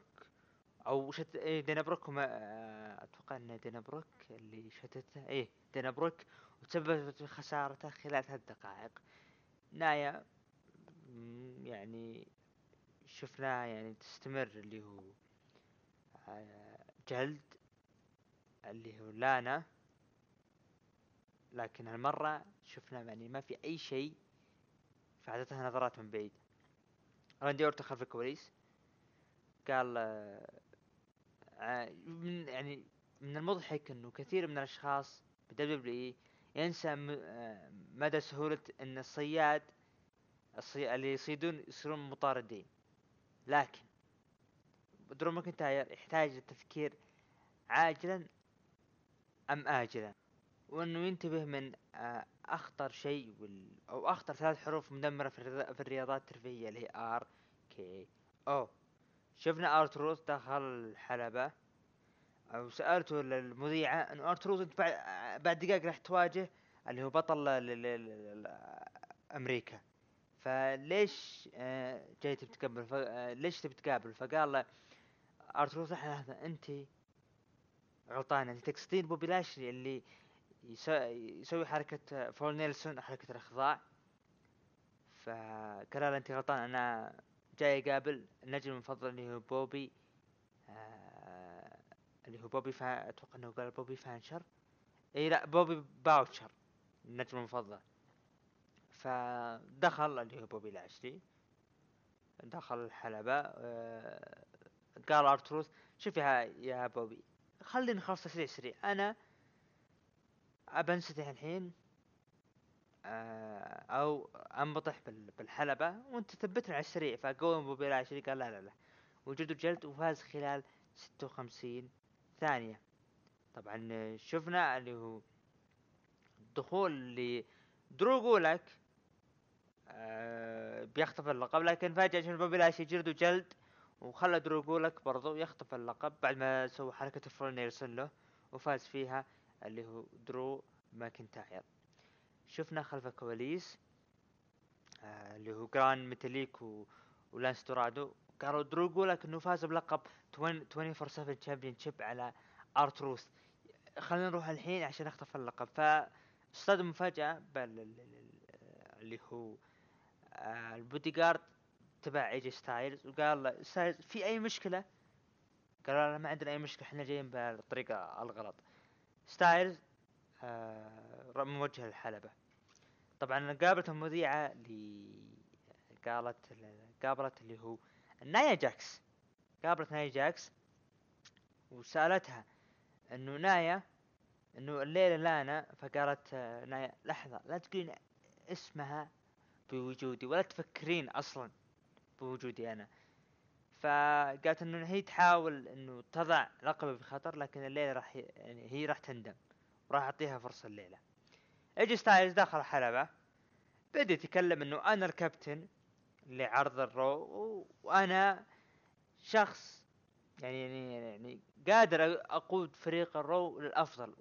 أو شت إيه دينا بروك وما آه، أتوقع إن دينا بروك اللي شتته إيه دينا بروك وتسببت في خسارته خلال ثلاث دقائق نايا يعني شفناها يعني تستمر اللي هو آه، جلد اللي هو لانا. لكن هالمرة شفنا يعني ما في أي شيء فعدتها نظرات من بعيد. راندي أورتون خلف الكواليس. قال آه، من يعني من المضحك إنه كثير من الأشخاص بدبليو ينسى آه، مدى سهولة إن الصياد الصي... اللي يصيدون يصيرون مطاردين. لكن درو ماكنتاير يحتاج للتفكير عاجلا أم اجلا؟ وإنه ينتبه من آه، أخطر شيء وال... أو أخطر ثلاث حروف مدمرة في, الرياض... في الرياضات الترفيهية اللي هي RKO. شفنا R-Truth دخل الحلبة. أو سالته المذيعه انه ارتروث أنت بعد بعد دقائق راح تواجه اللي هو بطل أمريكا. فليش آه، جاي تبي تقابل ف- آه، ليش تبي تقابل؟ فقال له لحظة لحظة أنت غلطان أنت تقصدين بوبي لاشلي اللي يسو- يسوي حركة full nelson حركة الإخضاع. فقال له أنت غلطان أنا جاي أقابل النجم المفضل اللي هو بوبي آه اللي هو بوبي فا... أتوقع أنه قال بوبي فانشر. إي لا بوبي باوتشر النجم المفضل. فدخل اللي هو بوبي لاشلي دخل الحلبة آه قال ارتروث شوف يا يا بوبي خلينا نخلص سريع سريع أنا بنسدح الحين أو أنبطح بال- بالحلبة وأنت ثبتني على السريع. فقوم بوبي لاشلي قال لا لا لا. وجده جلد وفاز خلال ستة وخمسين ثانية. طبعا آه، شفنا اللي هو دخول لدرو جولاك آه بيخطف اللقب. لكن فجأة شفنا بوبي جلده جلد وخلى درو جولاك برضو يخطف اللقب بعد ما سوى حركة ال full nelson له وفاز فيها اللي هو درو ماكنتاير. شفنا خلف الكواليس آه اللي هو جران ميتاليك و... ولينس دورادو قالوا درو يقولك انه فاز بلقب 24 7 championship على ارتروث خلينا نروح الحين عشان نخطف اللقب. بال ال- ال- ال- اللي هو آه البودي جارد تبع ايجي ستايلز وقال له ستايلز في أي مشكلة؟ قالوا له ما عندنا أي مشكلة إحنا جايين بالطريقة الغلط. ستايلز آه ر- موجه للحلبة. طبعا قابلت المذيعة اللي قالت قابلت اللي هو نايا جاكس. قابلت نايا جاكس وسألتها إنه نايا إنه الليلة لانا فقالت نايا لحظة لا تقولين اسمها بوجودي ولا تفكرين أصلا بوجودي أنا. فقالت إنه هي تحاول إنه تضع لقبي بخطر لكن الليلة راح يعني هي راح تندم وراح أعطيها فرصة الليلة. ايجي ستايلز دخل الحلبة. بدأ يتكلم إنه أنا الكابتن لعرض ال Raw وأنا شخص يعني يعني يعني قادر أقود فريق ال Raw للأفضل.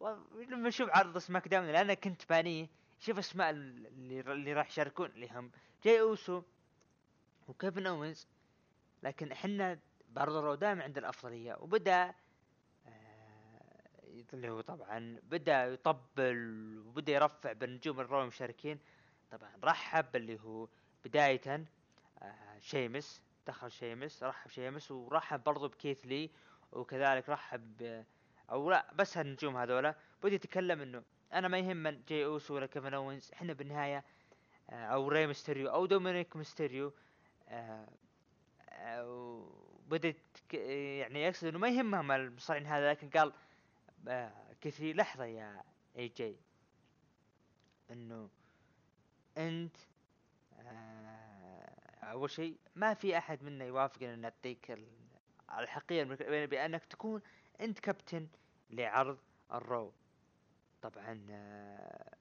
ولما أشوف عرض SmackDown اللي أنا كنت بانيه شوف أسماء اللي اللي راح يشاركون اللي هم جاي أوسو وكيفن أوينز. لكن إحنا بعرض ال Raw دائما عند الأفضلية. وبدأ اللي هو طبعا بدأ يطبل وبدأ يرفع بالنجوم ال Raw المشاركين. طبعا رحب اللي هو بداية آه، شيمس دخل شيمس رحب شيمس ورحب برضو بكيث لي وكذلك رحب ب- أو لا بس هالنجوم هذولا. بدا يتكلم إنه أنا ما يهم جاي أوسو ولا كيفن أوينز. إحنا بالنهاية آه، أو ري ميستيريو أو دومينيك ميستيريو آه، آه، وبدت ك- يعني يقصد إنه ما يهمهم المصارعين هذا لكن قال آه، كيث لي لحظة يا اي جي إنه أنت آه، أول شيء ما في أحد منا يوافق ان نعطيك ال- الحقيقة المك- بأنك تكون أنت كابتن لعرض ال Raw. طبعا آه،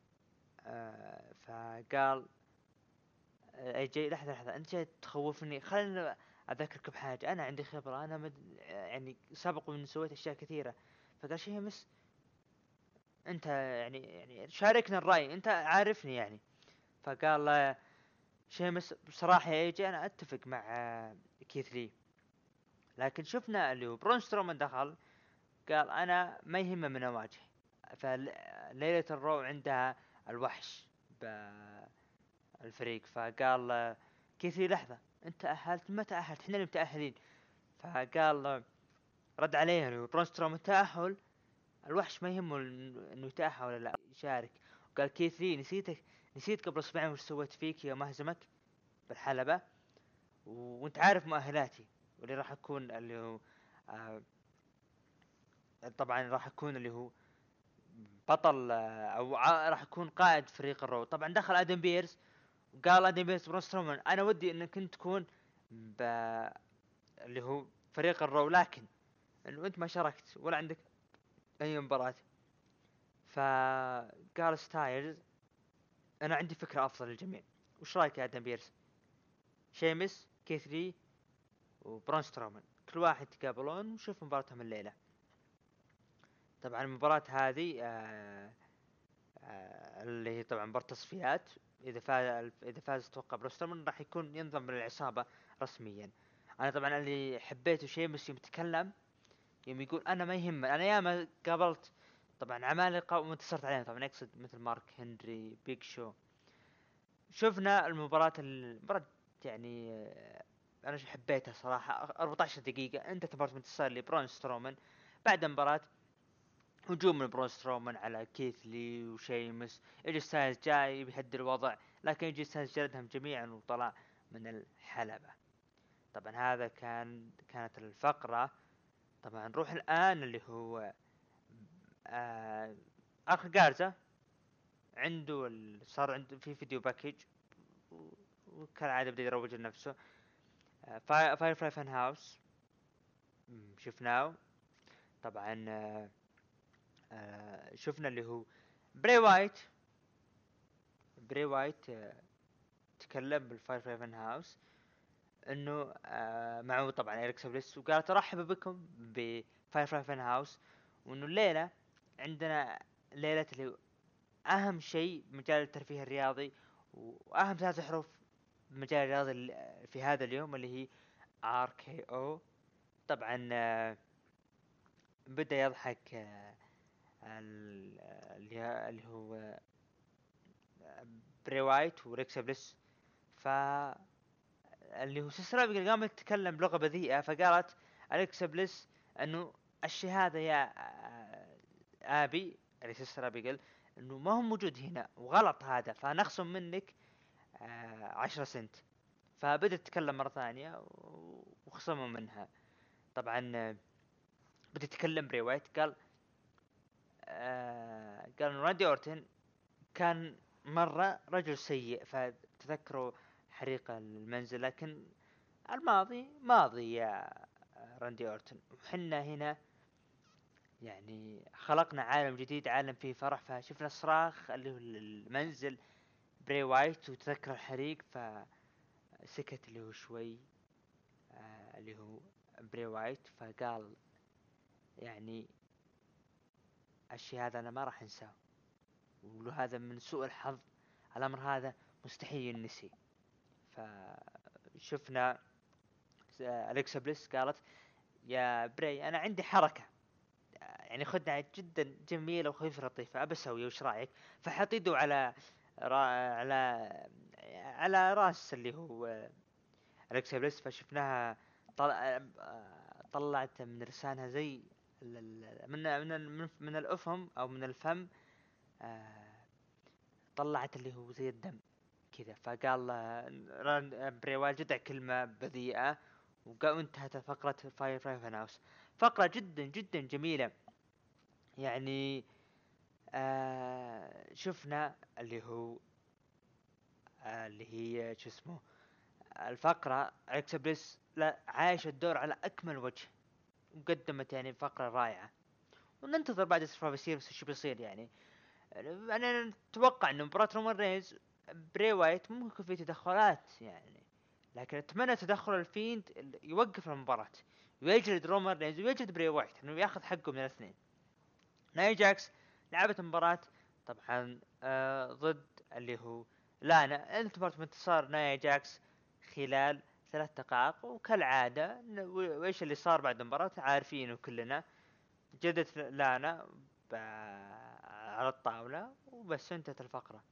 آه، فقال آه، اي جي لحظة لحظة أنت جاي تخوفني. خليني أذكرك بحاجة. أنا عندي خبرة. أنا مد... يعني سبق واني سويت أشياء كثيرة. فقال شيمس انت يعني يعني شاركنا الرأي انت عارفني يعني. فقال شيمس بصراحة يا إيجي أنا أتفق مع كيث لي. لكن شفنا اللي هو برون سترومان دخل قال أنا ما يهمه من اواجه فليلة ال Raw عندها الوحش بالفريق. فقال كيث لي لحظة أنت تأهلت ما تأهلت إحنا اللي متأهلين. فقال رد عليه هو برون سترومان التأهل الوحش ما يهمه إنه يتأهل ولا لا يشارك. قال كيث لي نسيتك نسيت قبل أسبوعين وش سويت فيك يوم اهزمك بالحلبة. و- وأنت عارف مؤهلاتي واللي راح أكون اللي هو آه طبعا راح أكون اللي هو بطل آه أو راح أكون قائد فريق ال Raw. طبعا دخل آدم بيرس وقال آدم بيرس برون سترومان أنا ودي إنك أنت تكون اللي هو فريق ال Raw لكن انه أنت ما شاركت ولا عندك أي مباراة. فقال ستايلز أنا عندي فكرة أفضل للجميع. وش رأيك يا آدم بيرس؟ شيمس كيث لي وبرون سترومان. كل واحد يتقابلون وشوف مباراتهم الليلة. طبعا المباراة هذه آه آه اللي هي طبعا مباراة تصفيات. إذا فاز إذا فاز أتوقع برون سترومان راح يكون ينضم للعصابة رسميا. أنا طبعا اللي حبيته شيء بس يوم تكلم يوم يقول أنا ما يهمني أنا ياما قابلت طبعا عمالقة وانتصرت عليهم طبعا يقصد مثل مارك هنري Big Show. شفنا المباراة المباراة يعني آه، أنا حبيتها صراحة 14 دقيقة أنت مباراة انتصار لبرون سترومان. بعد المباراة هجوم من برون سترومان على كيث لي وشيمس يجي ستايلز جاي بيهدي الوضع لكن يجي ستايلز جلدهم جميعا وطلع من الحلبة. طبعا هذا كان كانت الفقرة طبعا. نروح الآن اللي هو آه انخيل جارزا عنده. صار عنده في video package وكالعادة بدأ يروج لنفسه. آه Firefly Fun House شفناه. طبعا آه آه شفنا اللي هو بري وايت بري وايت آه تكلم بال Firefly Fun House إنه آه معه طبعا اليكسا بليس وقال ترحب بكم ب Firefly Fun House وإنه الليلة عندنا ليلة اللي أهم شيء بمجال الترفيه الرياضي وأهم ثلاث حروف بمجال الرياضي في هذا اليوم اللي هي RKO طبعا آه، بدأ يضحك آه، اللي اللي هو آه، بري وايت وريكس بليس ف اللي هو سيسرا قام يتكلم بلغة بذيئة فقالت اليكسا بليس إنه الشيء هذا يا آبي اللي سيسرا بيقل إنه ما هو موجود هنا وغلط هذا فنخصم منك آه عشرة سنت. فبدأ تتكلم مرة ثانية وخصموا منها. طبعا آه، بدأ يتكلم بري وايت قال آه قال راندي أورتن كان مرة رجل سيء فتذكروا حريق المنزل لكن الماضي ماضي يا راندي أورتن. وحنا هنا يعني خلقنا عالم جديد عالم فيه فرح. فشفنا صراخ اللي هو المنزل بري وايت وتذكر الحريق فسكت اللي هو شوي آه اللي هو بري وايت. فقال يعني الشيء هذا أنا ما راح أنساه ولو هذا من سوء الحظ الأمر هذا مستحيل ينسي. فشفنا أليكسا بليس قالت يا بري أنا عندي حركة يعني خدعة جدا جميلة وخفيفة لطيفة أبى اسويها وش رأيك؟ فحط يده على را... على على راس اللي هو الكسا بليس فشفناها طل... طلعت من لسانها زي من من من الافهم أو من الفم آه، طلعت اللي هو زي الدم كذا فقال بريوال جدع كلمة بذيئة. وانتهت فقرة فاير فاير هاوس فقرة جدا جدا جميلة. يعني آه شفنا اللي هو آه اللي هي شو اسمه الفقرة أليكسا بليس عايشة الدور على أكمل وجه وقدمت يعني فقرة رائعة. وننتظر بعد Survivor Series شو بيصير يعني. أنا أتوقع إنه مباراة رومان رينز بري وايت ممكن يكون في تدخلات يعني لكن أتمنى تدخل ال Fiend يوقف المباراة ويجلد رومان رينز ويجلد بري وايت إنه ياخذ حقه من الاثنين. نايا جاكس لعبت مباراة طبعا آه ضد اللي هو لانا. انتظرت انتصار نايا جاكس خلال ثلاث دقائق وكالعادة وإيش اللي صار بعد المباراة؟ عارفينه كلنا. جلدت لانا على الطاولة وبس انتهت الفقرة.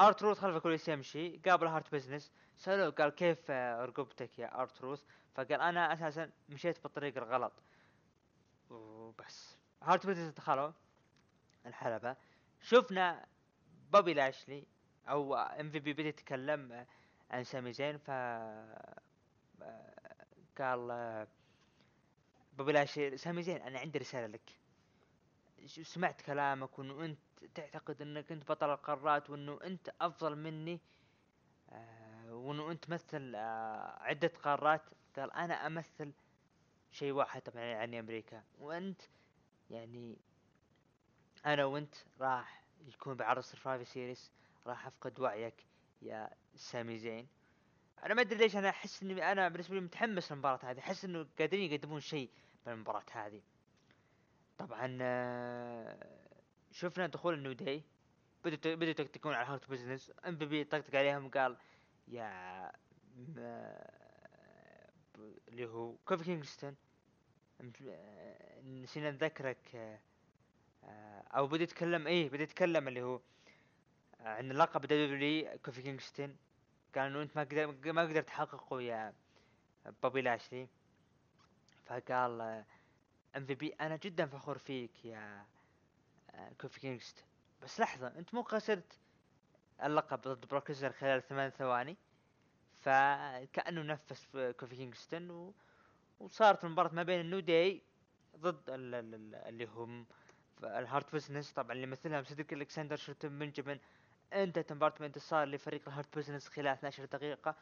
R-Truth خلف الكواليس يمشي قابل Hurt Business سألوه قال كيف رقبتك يا R-Truth فقال أنا أساسا مشيت بالطريق الغلط. وبس. Hurt Business دخلوا الحلبة شفنا بوبي لاشلي أو MVP بدأ يتكلم عن سامي زين ف قال بوبي لاشلي سامي زين أنا عندي رسالة لك. سمعت كلامك وانه انت تعتقد إنك أنت بطل القارات وإنه أنت أفضل مني آه وإنه أنت تمثل آه عدة قارات قال أنا أمثل شيء واحد طبعا يعني أمريكا. وأنت يعني أنا وأنت راح يكون بعرض Survivor Series راح أفقد وعيك يا سامي زين. أنا ما أدري ليش أنا أحس إني أنا بالنسبة لي متحمس للمباراة هذه أحس إنه قادرين يقدمون شيء بالمباراة هذه. طبعا آه، شفنا دخول ال New Day بدوا بدوا يطقطقون على Hurt Business. MVP طقطق عليهم وقال يا اللي هو كوفي كينغستون نسينا نذكرك آه، أو بدا يتكلم إيه بدا يتكلم اللي هو عن لقب WWE كوفي كينغستون. قال إنه أنت ما قدر ما قدرت تحققه يا بوبي لاشلي. فقال MVP أنا جدا فخور فيك يا كوفي كينغستون بس لحظة أنت مو خسرت اللقب ضد بروك خلال ثمان ثواني؟ فكأنه نفس في كوفي كينغستون و... وصارت المباراة ما بين ال New Day ضد ال... ال... ال- اللي هم ال Hurt Business طبعا اللي يمثلهم سيدريك ألكسندر شيلتون بنجمن انتهت المباراة بانتصار لفريق ال Hurt Business خلال 12 دقيقة.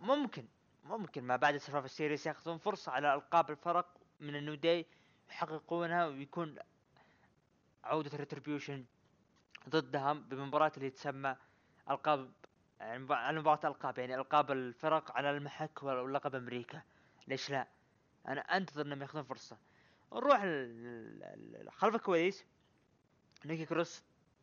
ممكن ممكن ما بعد Survivor Series ياخذون فرصة على ألقاب الفرق من النيو داي يحققونها ويكون عودة ريتربيوشن ضدهم بمباراة اللي تسمى القاب يعني على مباراة ألقاب يعني ألقاب الفرق على المحك ولقب أمريكا ليش لا؟ أنا أنتظر إنهم يأخذون فرصة. نروح خلف الكواليس. نيكي كروس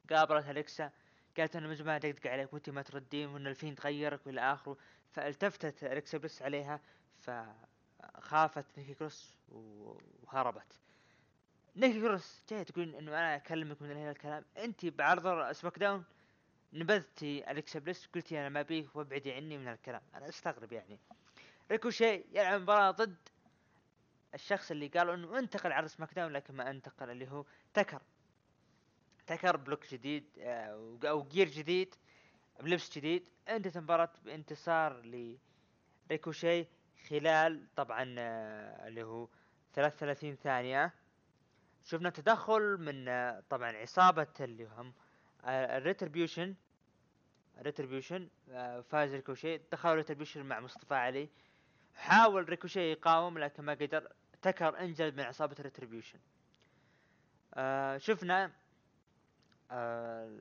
قابلت أليكسا. قالت أنا من زمان دقدق عليك وأنت ما تردين وإن الفيند غيرك وإلى آخره. فالتفتت أليكسا بلس عليها فخافت نيكي كروس وهربت. نيكي كروس جاي تقول إنه أنا أكلمك من هنا الكلام. أنت بعرض سماك داون نبذتي أليكسا بلس قلتي أنا ما بيك وابعدي عني من الكلام أنا أستغرب يعني. ريكوشي يلعب مباراة ضد الشخص اللي قالوا إنه انتقل عرض سماك داون لكن ما انتقل اللي هو تكر. تكر ب look جديد آه، أو gear جديد بلبس جديد. انتهت المباراة بانتصار لريكوشي خلال طبعا آه، اللي هو 33 ثانية. شفنا تدخل من آه، طبعا عصابة اللي هم الريتربيوشن ريتربيوشن فاز ريكوشي دخل ريتربيوشن مع مصطفى علي. حاول ريكوشي يقاوم لكن ما قدر. تكر انجلد من عصابة ريتربيوشن آه شفنا آه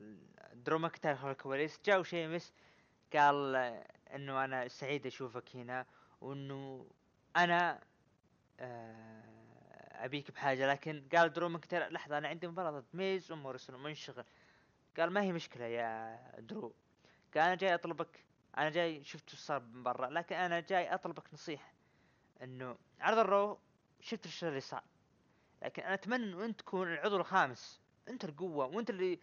درو ماكنتاير خلف الكواليس. جاء شيمس قال آه، إنه أنا سعيد أشوفك هنا وإنه أنا آه أبيك بحاجة لكن قال درو ماكنتاير لحظة أنا عندي مباراة ضد ميز وموريسون ومنشغل قال ما هي مشكلة يا درو. قال أنا جاي أطلبك أنا جاي شفت وش صار من برا لكن أنا جاي أطلبك نصيحة. إنه عرض الرو شفت الشيء اللي صار. لكن أنا أتمنى إنه أنت تكون العضو الخامس. أنت القوة وانت اللي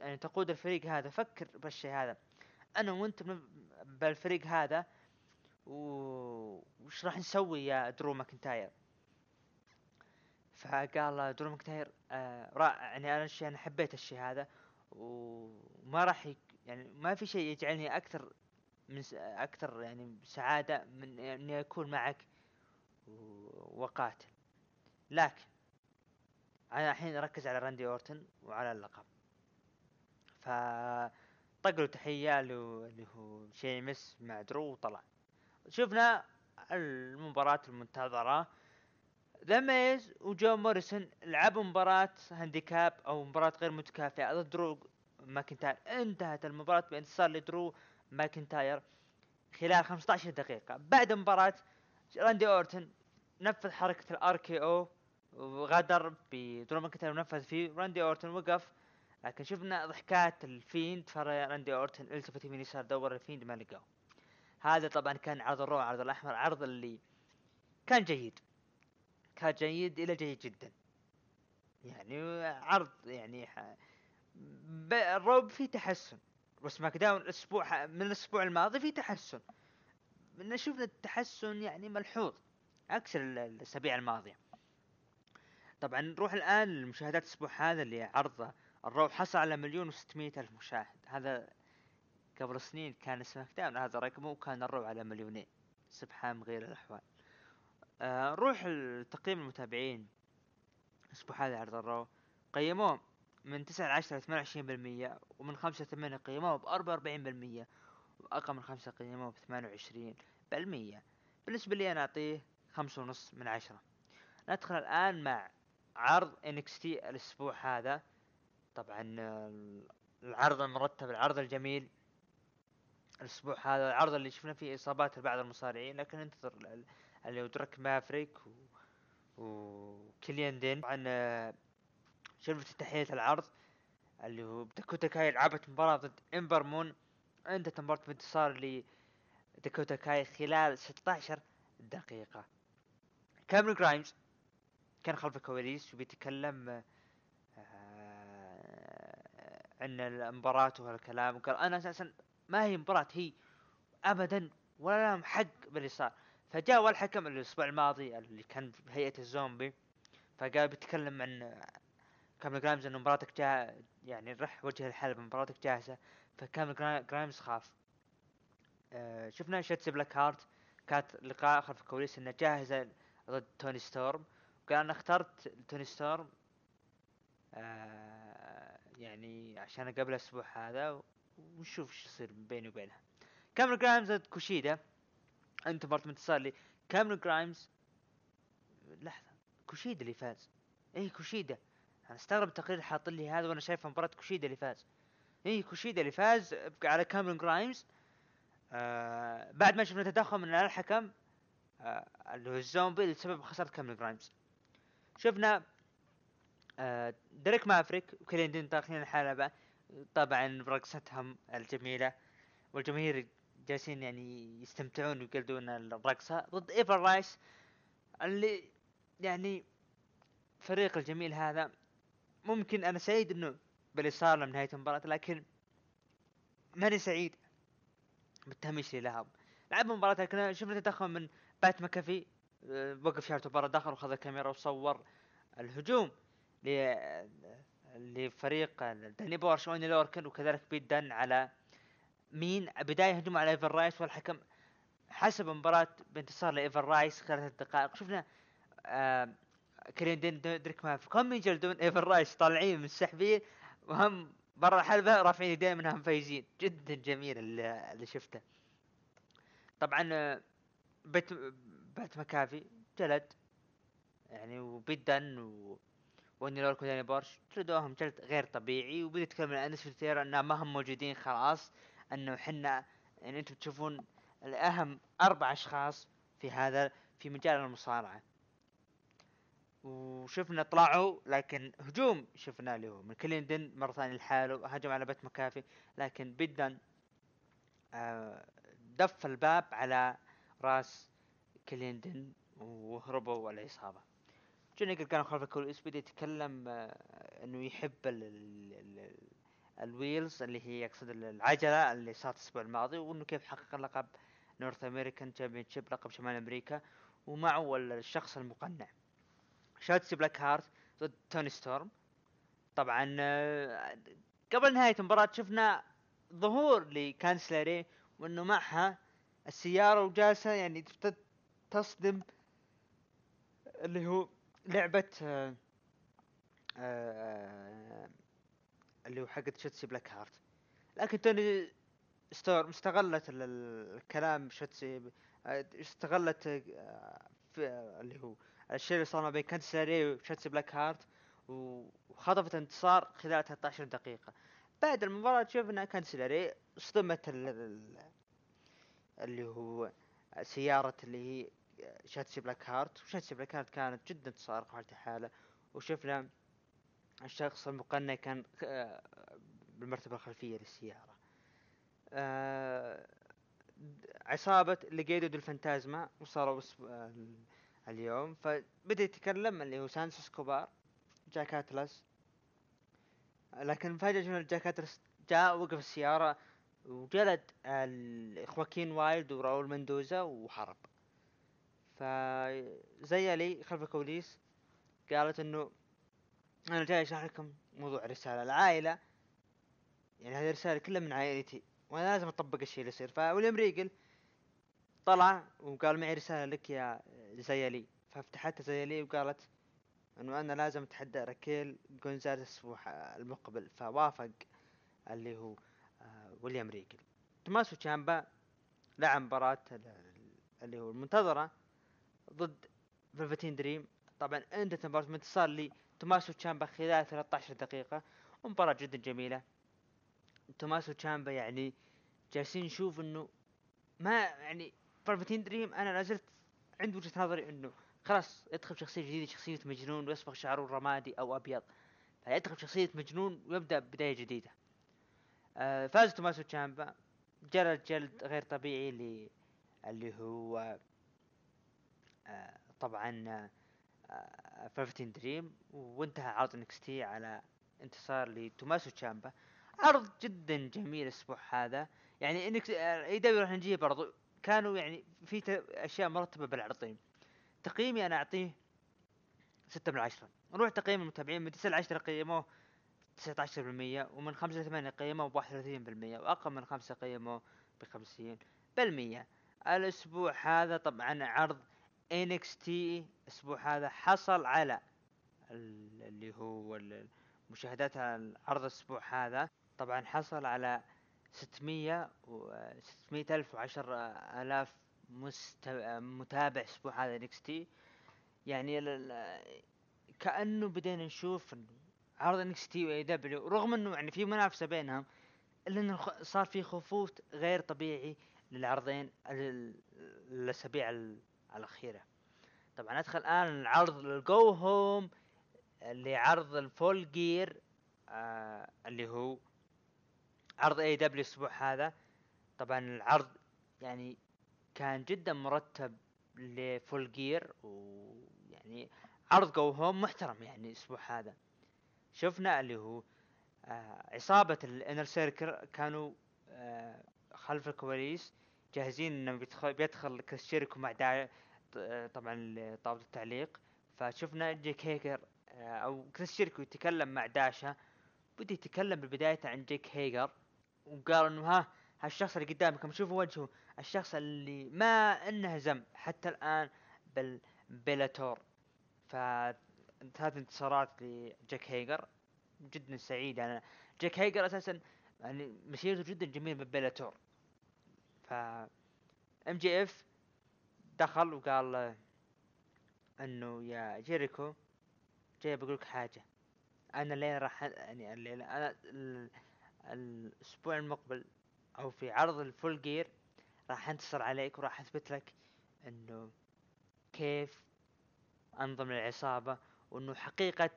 يعني تقود الفريق هذا. فكر بالشيء هذا. أنا وانت بالفريق هذا. و... وش راح نسوي يا درو ماكنتاير؟ فقال درو ماكنتاير آه رائع يعني أنا الشيء أنا حبيت الشيء هذا وما راح. يعني ما في شيء يجعلني أكثر من. أكثر يعني سعادة من إني أكون معك. وقاتل لكن أنا الحين أركز على راندي أورتن وعلى اللقب ف طق له تحيه اللي هو شيمس مع درو وطلع شفنا المباراة المنتظرة ذا ميز وجون موريسون لعبوا مباراة handicap أو مباراة غير متكافئة. ضد درو ماكنتاير انتهت المباراة بانتصار لدرو ماكنتاير خلال 15 دقيقة. بعد مباراة راندي أورتن نفذ حركة ال RKO وغدر بدرو ماكنتاير ونفذ فيه. راندي أورتن وقف لكن شفنا ضحكات الفيند. فراندي أورتن إلتفت يمين يسار دور الفيند ما لقاه. هذا طبعا كان عرض الرو عرض الأحمر عرض اللي كان جيد. كان جيد إلى جيد جدا. يعني عرض يعني ح... ب... الرو في تحسن. وسماك داون الأسبوع من الأسبوع الماضي في تحسن. شفنا التحسن يعني ملحوظ عكس ال- الأسابيع الماضية. طبعا نروح الآن لمشاهدات الأسبوع هذا اللي عرض الرو حصل على مليون وستمية ألف مشاهد. هذا قبل سنين كان سماك داون هذا رقمه وكان الرو على مليونين. سبحان غير الأحوال. آه نروح لتقييم المتابعين. الأسبوع هذا عرض الرو. قيموه من تسعة لعشرة ثمانية وعشرين بالمية ومن خمسة ثمانية قيموه بأربعة وأربعين بالمية وأقل من خمسة قيموه بثمانية وعشرين بالمية. بالنسبة لي أعطيه خمسة ونص من عشرة. ندخل الآن مع عرض NXT الأسبوع هذا. طبعا العرض المرتب العرض الجميل الأسبوع هذا العرض اللي شفنا فيه إصابات لبعض المصارعين لكن انتظر اللي هو دريك مافريك و... وكيليان دين. طبعا آه، شوف افتتاحية العرض اللي هو داكوتا كاي لعبت مباراة ضد إمبر مون. انتهت مباراة بانتصار لداكوتا كاي خلال 16 دقيقة. كاميرون جرايمز كان خلف الكواليس وبيتكلم آه، عن المباراة وهالكلام وقال أنا أساسا ما هي مباراة هي ابدا ولا لهم حق باللي صار فجاء الحكم الأسبوع الماضي اللي كان بهيئة الزومبي فقال بيتكلم عن كاميرون جرايمز إنه مباراتك جا يعني رح وجه الحلبة مباراتك جاهزة. فكاميرون جرايمز خاف. آه شفنا شاتسي بلاك هارت كانت لقاء خلف الكواليس إنها جاهزة ضد توني ستورم. قال أنا اخترت توني ستورم آه يعني عشان اقابل الأسبوع هذا ونشوف إيش يصير بيني وبينها. كاميرون جرايمز ضد كوشيدا. انتهت مباراة انتصار لي كاميرون جرايمز لحظة. كوشيدا اللي فاز. اي كوشيدا؟ أنا استغرب التقرير حاط لي هذا وأنا شايف مباراة كوشيدا اللي فاز. اي كوشيدا اللي فاز على كاميرون جرايمز آه بعد ما شفنا تدخل من الحكم آه اللي هو الزومبي اللي سبب خسارة كاميرون جرايمز شفنا آه دريك مافريك وكيليان دين داخلين الحلبة طبعا برقصتهم الجميلة والجماهير جالسين يعني يستمتعون ويقلدون الرقصة ضد ايفر رايز اللي يعني فريق الجميل هذا ممكن أنا سعيد إنه باللي صار من نهاية المباراة لكن ماني سعيد بالتهميش اللي لهم. لعب مباراة لكن شفنا تدخل من بات مكافي آه، وقف شارة المباراة دخل وخذ الكاميرا وصور الهجوم لفريق داني بورش واني لوركن وكذلك بيت دن على مين بداية هجوم على ايفر رايس والحكم حسب مباراة بانتصار لايفر رايس خلال دقائق شفنا آه كيليان دين دريك ما هم يجلدون ايفر رايس؟ طالعين من السحبين وهم برا الحلبة رافعين يدين منهم فايزين. جدا جميل اللي, اللي شفته. طبعا آه، بيت بيت مكافي جلد يعني وبدا و واني لو كوداني بورش جلدوهم جلد غير طبيعي. وبدا يتكلم عن انس فتيرا إنه ما هم موجودين خلاص. أنه حنا يعني أنتم تشوفون الأهم أربع أشخاص في هذا في مجال المصارعة. وشفنا طلعوا لكن هجوم شفنا له من كليندن مرة ثانية لحاله هجم على بيت مكافي. لكن بدا آه، دف الباب على راس كليندن وهربوا العصابة جوني كان خلف الكواليس بدا يتكلم آه، إنه يحب ال wheels اللي هي يقصد العجلة اللي صارت الأسبوع الماضي وإنه كيف حقق لقب North American champion لقب شمال أمريكا ومعه الشخص المقنع. شاتسي بلاك هارت ضد توني ستورم. طبعا آه، قبل نهاية المباراة شفنا ظهور لكانسلري وإنه معها السيارة وجالسة يعني تصدم اللي هو لعبة آه آه اللي هو حقت شاتسي بلاك هارت لكن توني ستورم استغلت الكلام آه، استغلت آه، في اللي هو الشيء اللي صار ما بين كانسلري وشاتسي بلاك هارت وخطفت انتصار خلال 13 دقيقة. بعد المباراة شفنا كانسلري اصطدمت اللي هو سيارة اللي هي شاتسي بلاك هارت وشاتسي بلاك هارت كانت جدا على حالة وشفنا الشخص المقنع كان آه، بالمرتبة الخلفية للسيارة. آه، عصابة ليقادو ديل فانتازما وصاروا اليوم. فبدأ يتكلم اللي هو سانتوس اسكوبار جاك أتلس. لكن فجأة جاك أتلس جاء وقف السيارة وجلد خواكين وايلد وراول مندوزا وهرب. فزيا لي خلف الكواليس قالت إنه أنا جاي اشرح لكم موضوع رسالة. العائلة يعني هذه الرسالة كلها من عائلتي وأنا لازم أطبق الشيء اللي يصير. فوليام ريجل طلع وقال معي رسالة لك يا زيا لي ففتحتها زيا لي وقالت إنه أنا لازم أتحدى راكيل جونزاليس الأسبوع المقبل. فوافق اللي هو آه، ويليام ريجل توماسو تشامبا لعب مباراة اللي هو المنتظرة ضد فيلفتين دريم. طبعا انتهت مباراة انتصار لي توماسو تشامبا خلال 13 دقيقة. مباراة جدا جميلة. توماسو تشامبا يعني جالسين نشوف إنه ما يعني فلفتين دريم أنا لازلت عند وجهة نظري إنه خلاص يدخل بشخصيه جديدة شخصية مجنون ويصبغ شعره رمادي أو أبيض. فيدخل بشخصيه مجنون ويبدأ بداية جديدة. آه فاز توماسو تشامبا. جلد جلد غير طبيعي اللي اللي هو آه طبعا آه 15 دريم وانتهى عرض NXT على انتصار لتوماسو تشامبا. عرض جدا جميل الأسبوع هذا. يعني إنك AEW راح نجيه برضو كانوا يعني في أشياء مرتبة بالعرضين. تقييمي أنا أعطيه ستة من عشرة. نروح تقييم المتابعين. من تسعة لعشرة قيموه تسعة عشر بالمية ومن خمسة لثمانية قيموه بواحد وثلاثين بالمية وأقل من خمسة قيموه بخمسين بالمية. الأسبوع هذا طبعا عرض NXT الأسبوع هذا حصل على ال- اللي هو ال- مشاهدات العرض الأسبوع هذا طبعا حصل على ستمية و ستمية ألف وعشر آلاف مست... متابع أسبوع هذا NXT يعني. ال- كأنه بدينا نشوف عرض NXT و AEW رغم إنه يعني في منافسة بينهم إلا انه صار في خفوت غير طبيعي للعرضين ال- الاسابيع ال- الاخيره طبعا أدخل الآن العرض ال go home لعرض ال Full Gear آه اللي هو عرض AEW الأسبوع هذا. طبعا العرض يعني كان جدا مرتب ل Full Gear ويعني عرض go home محترم يعني الأسبوع هذا. شفنا اللي هو آه عصابة ال Inner Circle كانوا آه خلف الكواليس جاهزين انه بيدخل بيدخل كريس مع دا طبعا طاولة التعليق. فشفنا جيك هيجر آه أو كريس جيريكو يتكلم مع داشا بدي يتكلم بالبداية عن جيك هيجر وقال إنه ها هالشخص اللي قدامكم شوفوا وجهه الشخص اللي ما انهزم حتى الآن بالبيلاتور ف هذه انتصارات لجاك هيجر. جدا سعيد. أنا جاك هيجر أساسا يعني مسيرته جدا جميلة ببيلاتور ف MJF دخل وقال آه، إنه يا جيريكو جاي بقول لك حاجة. أنا الليلة راح يعني الليلة أنا ال- الأسبوع المقبل أو في عرض ال Full Gear راح أنتصر عليك وراح أثبت لك إنه كيف انضم للعصابه وإنه حقيقة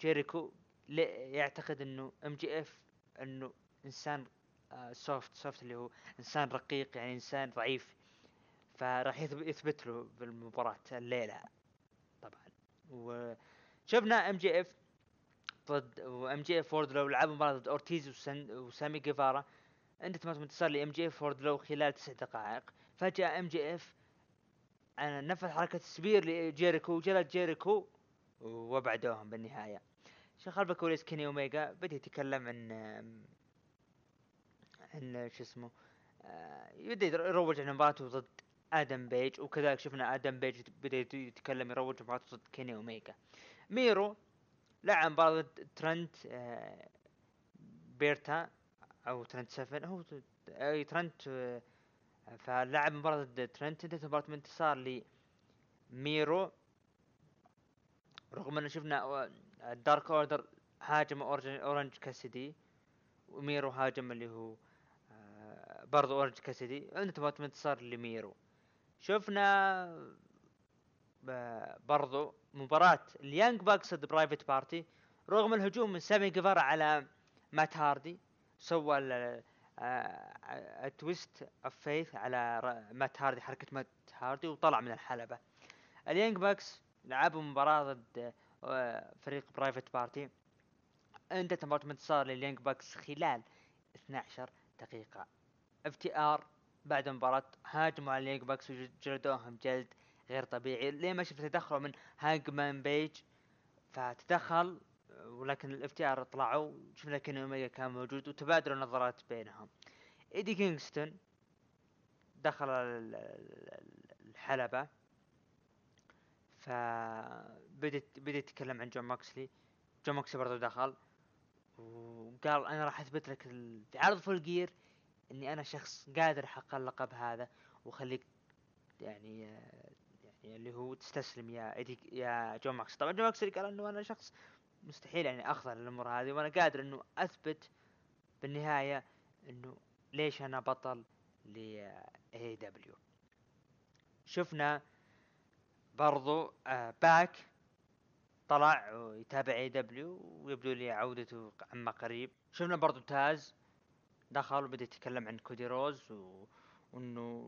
جيريكو يعتقد إنه MJF إنه إنسان آه soft soft اللي هو إنسان رقيق يعني إنسان ضعيف. فراح يثب- يثبت له بالمباراة الليلة طبعا. وشفنا MJF ضد و MJF وواردلو لعبوا مباراة ضد أورتيز وسامي جيفارا. انتهت انتصار ل MJF و Wardlow خلال تسع دقائق. فجأة MJF أنا نفذ حركة spear لجيريكو وجلد جيريكو وابعدوهم بالنهاية. شو خلف الكواليس كيني اوميجا بدأ يتكلم عن عن شو اسمه آه، يبدأ يروج عن مباراته ضد آدم بيج وكذلك شفنا آدم بيج بدأ يت- يتكلم يروج مباراته ضد كيني أوميجا. ميرو لعب مباراة ضد ترنت آه، بيرتا أو ترنت سفن هو أي ترنت آه، فلعب مباراة ضد ترنت. انتهت المباراة بانتصار لميرو رغم ان شفنا ال Dark Order هاجم أورنج كاسيدي وميرو هاجم اللي هو آه، برضو أورنج كاسيدي. انت مباراة انتصار لميرو. شفنا ب- برضو مباراة ال Young Bucks ضد Private Party رغم الهجوم من سامي جيفارا على مات هاردي سوى ال- آه، ال Twist of Fate على مات هاردي حركة مات هاردي وطلع من الحلبة. ال Young Bucks لعبوا مباراة ضد آه، فريق Private Party. انتهت مباراة انتصار لل Young Bucks خلال 12 دقيقة. FTR بعد المباراة هاجموا على ال Young Bucks وجلدوهم جلد غير طبيعي. لين ما شفت تدخل من هاجمان بيج فتدخل ولكن ال FTR طلعوا. شفنا كين أوميجا كان موجود وتبادلوا نظرات بينهم. إيدي كينغستون دخل ال- ال- الحلبة. فبدت بدأ يتكلم عن جون موكسلي جون موكسلي برضه دخل. وقال أنا راح أثبت لك في عرض Full Gear إني أنا شخص قادر أحقق اللقب هذا وأخليك يعني يعني اللي هو تستسلم. يا ايدي يا جون موكس. طبعا جون موكس قال إنه أنا شخص مستحيل يعني اخضع للأمور هذه وأنا قادر إنه أثبت بالنهاية إنه ليش أنا بطل ل AEW شفنا برضو آه باك طلع ويتابع AEW ويبدو لي عودته عما قريب. شفنا برضو تاز دخل وبدا يتكلم عن كودي رودز و... وإنه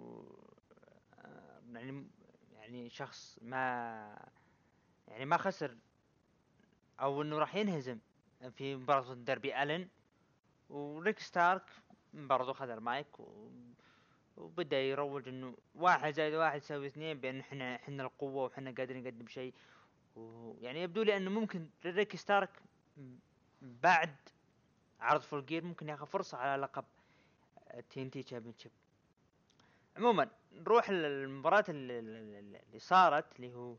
آه، يعني يعني شخص ما يعني ما خسر أو إنه راح ينهزم في مباراة ديربي ألن. وريك ستارك برضو خذ المايك و... وبدأ يروج إنه واحد زائد واحد يساوي اثنين بأن إحنا إحنا القوة وإحنا قادرين نقدم شيء. ويعني يبدو لي إنه ممكن ريك ستارك بعد عرض Full Gear ممكن ياخذ فرصة على لقب TNT Championship. عموما نروح للمباراة اللي, صارت اللي هو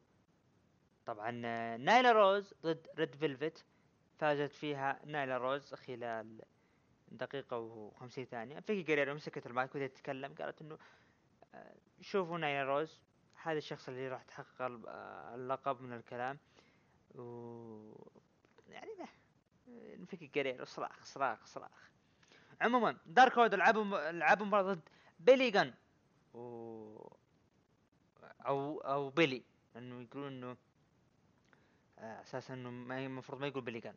طبعا نايلا روز ضد ريد فيلفت فازت فيها نايلا روز خلال دقيقة وخمسين ثانية. فيكي جريرو مسكت المايك وبدأت تتكلم قالت إنه آه، شوفوا نايلا روز هذا الشخص اللي راح تحقق آه، اللقب من الكلام. و يعني فيكي جريرو صراخ صراخ صراخ. عموما دارك هود لعبوا لعبوا مباراة ضد بيلي جن و أو أو بيلي لأنه يقولون إنه آه، أساسا إنه ما المفروض ما يقول بيلي جن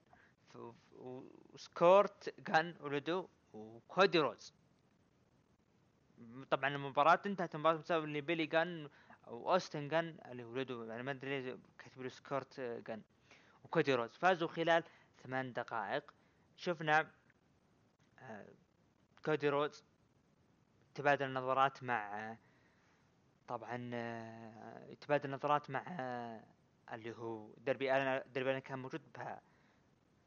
وسكورت جن ولدو وكودي روز طبعا المباراة انتهت المباراة بسبب اللي بيلي جن أو اوستن جن اللي ولدو يعني ما أدري ليش كاتب له سكورت جن وكودي روز فازوا خلال ثمان دقائق شفنا آه، كودي روز تبادل نظرات مع طبعا آه، يتبادل نظرات مع آه، اللي هو دربي أنا دربي أنا كان موجود بها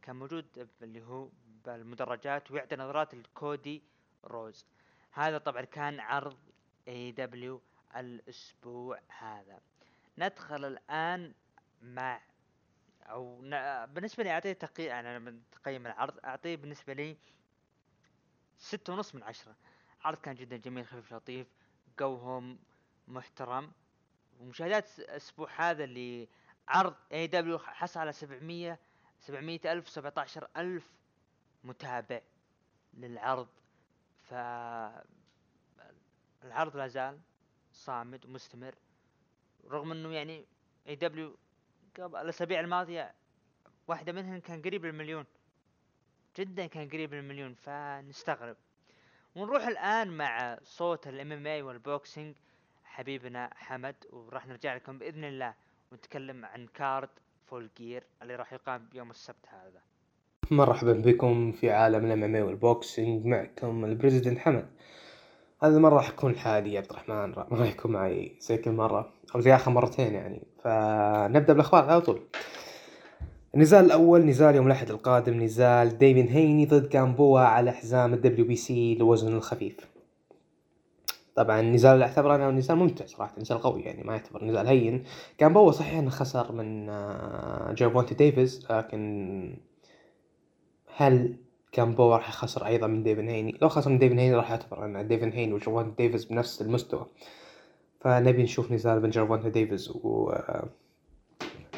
كان موجود اللي هو بالمدرجات ويعطي نظرات لكودي رودز هذا طبعا كان عرض AEW الأسبوع هذا. ندخل الآن مع أو بالنسبة لي أعطيه تقييم أنا لما تقيم العرض أعطيه بالنسبة لي ستة ونص من عشرة. عرض كان جدا جميل خفيف لطيف قوهم محترم. ومشاهدات الأسبوع هذا اللي عرض AEW حصل على 700 700 ألف 17 ألف متابع للعرض. ف العرض لا زال صامد ومستمر. رغم إنه يعني AEW قبل الأسابيع الماضية واحدة منهم كان قريب المليون جدا كان قريب المليون فنستغرب. ونروح الآن مع صوت ال MMA وال boxing حبيبنا حمد وراح نرجع لكم بإذن الله ونتكلم عن card Full Gear اللي راح يقام يوم السبت هذا. مرحبا بكم في عالم ال MMA وال boxing معكم ال president حمد. هذا المرة راح يكون حالي يا عبد الرحمن. ما راح يكون معي زي كل مرة. أو زي آخر مرتين يعني. فنبدأ بالأخبار على طول. النزال الأول نزال يوم الأحد القادم نزال ديفين هيني ضد جامبوا على حزام ال WBC للوزن الخفيف. طبعا النزال اعتبر أنا نزال ممتع صراحة نزال قوي يعني ما يعتبر نزال هين. جامبوا صحيح إنه خسر من آه، جيرفونتي ديفيز لكن هل جامبوا راح يخسر أيضا من ديفن هيني. لو خسر من ديفن هيني راح يعتبر إن ديفن هيني وجيرفونتي ديفيز بنفس المستوى. فنبي نشوف نزال بين جيرفونتي ديفيز و آه،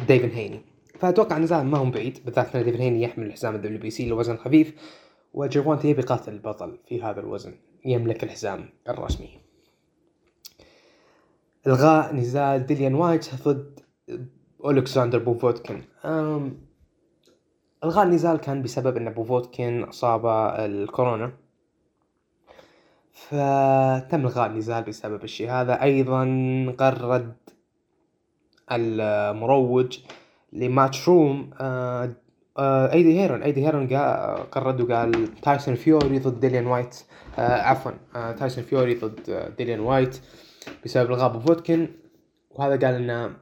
ديفن هيني. فأتوقع نزال ما هو بعيد بالذات إن ديفن هيني يحمل حزام ال WBC لوزن خفيف وجيرفونتي يبي يقاتل البطل في هذا الوزن يملك الحزام الرسمي. إلغاء نزال ديليان وايت ضد اولكساندر بوفيتكن. ألغاء النزال كان بسبب إن بوفيتكن اصابه الكورونا. فتم إلغاء النزال بسبب الشيء هذا. أيضا غرد المروج لماتش روم آه، آه، إيدي هيرن. إيدي هيرن غرد وقال تايسون فيوري ضد ديليان وايت. آه، عفوا تايسون فيوري ضد ديليان وايت بسبب إلغاء بوفيتكن وهذا قال إنه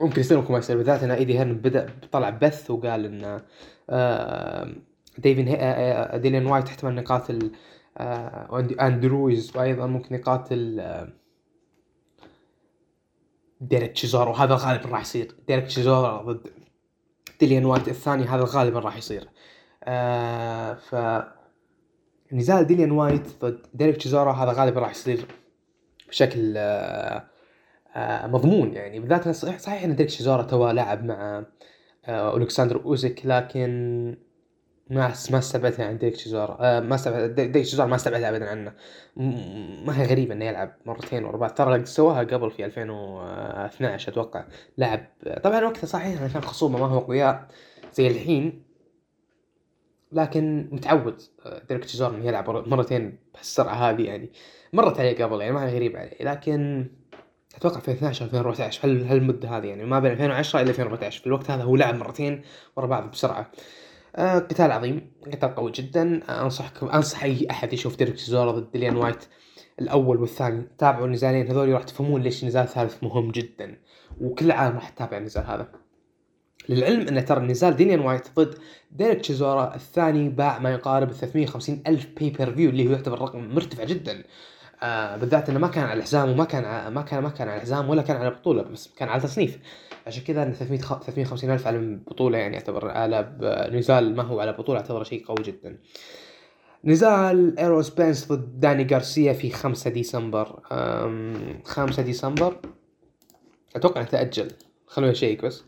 ممكن يصير ما يصير بالذات ان إيدي هيرن بدأ طلع بث وقال إن ديفين ديليان وايت احتمال يقاتل أندي رويز وأيضا ممكن يقاتل ديريك تشيزورا. وهذا غالبا راح يصير. ديريك تشيزورا ضد ديليان وايت الثاني هذا غالبا راح يصير. آه ف نزال ديليان وايت ضد ديريك تشيزورا هذا غالبا راح يصير بشكل آه آه مضمون يعني. بالذات صحيح صحيح ان ديريك تشيزورا تو لعب مع آه ألكسندر أوزيك لكن ما ما استبعدها عن ديريك تشيزورا آه ما استبعد دي- ديريك تشيزورا ما استبعدها ابدا عنه. ما هي غريبة إنه يلعب مرتين ورا بعض. ترى سواها قبل في 2012 أتوقع. لعب طبعا وقتها صحيح عشان خصومة ما هو قوياء زي الحين لكن متعود آه، ديريك تشيزورا إنه يلعب مرتين بهالسرعه هذه يعني. مرت عليه قبل يعني ما هي غريبة عليه. لكن أتوقع في 2012 2014 هال هالمده هذه يعني؟ ما بين 2010 إلى 2014 في الوقت هذا هو لعب مرتين ورا بعض بسرعة. آه قتال عظيم. قتال قوي جدا. آه انصحكم أنصح أي أحد يشوف ديريك تشيزورا ضد ديليان وايت الأول والثاني. تابعوا النزالين هذول راح تفهمون ليش النزال الثالث مهم جدا. وكل العالم راح تتابع النزال هذا. للعلم أن ترى نزال ديليان وايت ضد ديريك تشيزورا الثاني باع ما يقارب 350 ألف pay-per-view اللي هو يعتبر رقم مرتفع جدا. آه بالذات إنه ما كان على الحزام وما كان ما كان ما كان على الحزام ولا كان على بطولة بس كان على تصنيف. عشان كذا إن 300 خ- 350 ألف على بطولة يعني يعتبر على نزال ما هو على بطولة يعتبر شيء قوي جدا. نزال ايرول سبنس ضد داني غارسيا في 5 ديسمبر. أم 5 ديسمبر. أتوقع إنه تأجل. خلوني اشيك بس.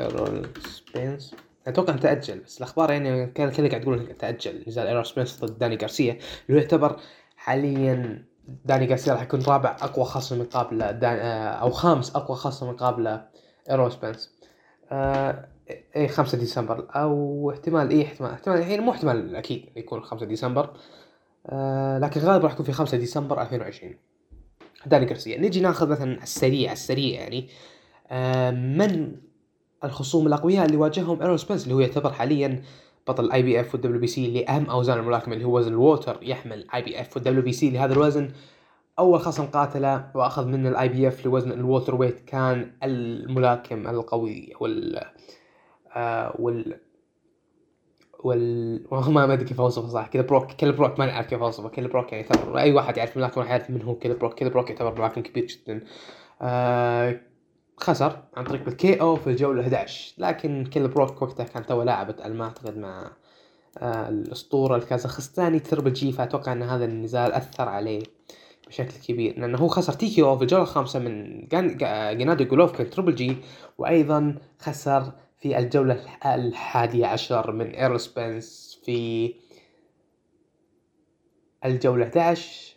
ايرول سبنس أتوقع تأجل بس الأخبار يعني كان كذا قاعد تقول تأجل. نزال ايرول سبنس ضد داني غارسيا. اللي يعتبر حاليا داني غارسيا راح يكون رابع أقوى خصم مقابله دان آه، أو خامس أقوى خصم مقابله ايرول سبنس آه اي 5 ديسمبر. أو احتمال اي احتمال احتمال الحين مو احتمال أكيد يكون 5 ديسمبر. آه لكن غالبا راح يكون في 5 ديسمبر 2020 داني غارسيا. نجي ناخذ مثلا السريع السريع يعني. من الخصوم الاقوياء اللي واجههم ايرول سبنس اللي هو يعتبر حاليا بطل الاي بي اف والدبليو بي سي لأهم أوزان الملاكمة اللي هو وزن ال welter يحمل اي بي اف والدبليو بي سي لهذا الوزن. أول خصم قاتله وأخذ منه ال IBF لوزن ال welterweight كان الملاكم القوي وال آه وال وال والله ما أدري كيف أوصفه صح. كيل بروك كيل بروك ما نعرف كيف أوصفه. كيل بروك يعني أي واحد يعرف ملاكم راح يعرف من هو. كيل بروك كيل بروك يعتبر ملاكم كبير جدا. آه خسر عن طريق ال KO في الجولة 11 لكن كيل بروك وقتها كان تو لاعب ما أعتقد مع آه الأسطورة الكازاخستاني Triple G فاتوقع إن هذا النزال أثر عليه بشكل كبير لأنه هو خسر TKO في الجولة الخامسة من جنادي جولوفكين Triple G وأيضا خسر في الجولة الح- الحادية عشر من إيرول سبنس في الجولة 11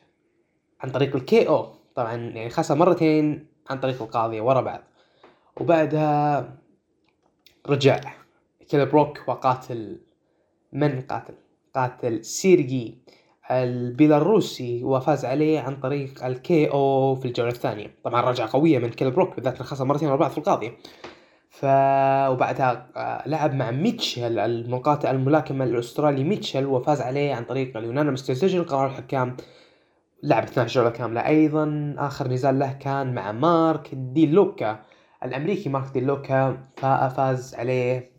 عن طريق ال KO طبعا يعني خسر مرتين عن طريق القاضية ورا بعض. وبعدها رجع كيل بروك وقاتل من قاتل؟ قاتل سيرجي البيلاروسي وفاز عليه عن طريق ال KO في الجولة الثانية. طبعا رجعة قوية من كيل بروك بالذات خسر مرتين ورا بعض في القاضيه ف وبعدها آه، لعب مع ميتشل المقاتل الملاكم الأسترالي ميتشل وفاز عليه عن طريق ال unanimous decision قرار الحكام لعب 12 جولة كاملة. أيضا آخر نزال له كان مع مارك دي لوكا. الأمريكي مارك دي لوكا فاز عليه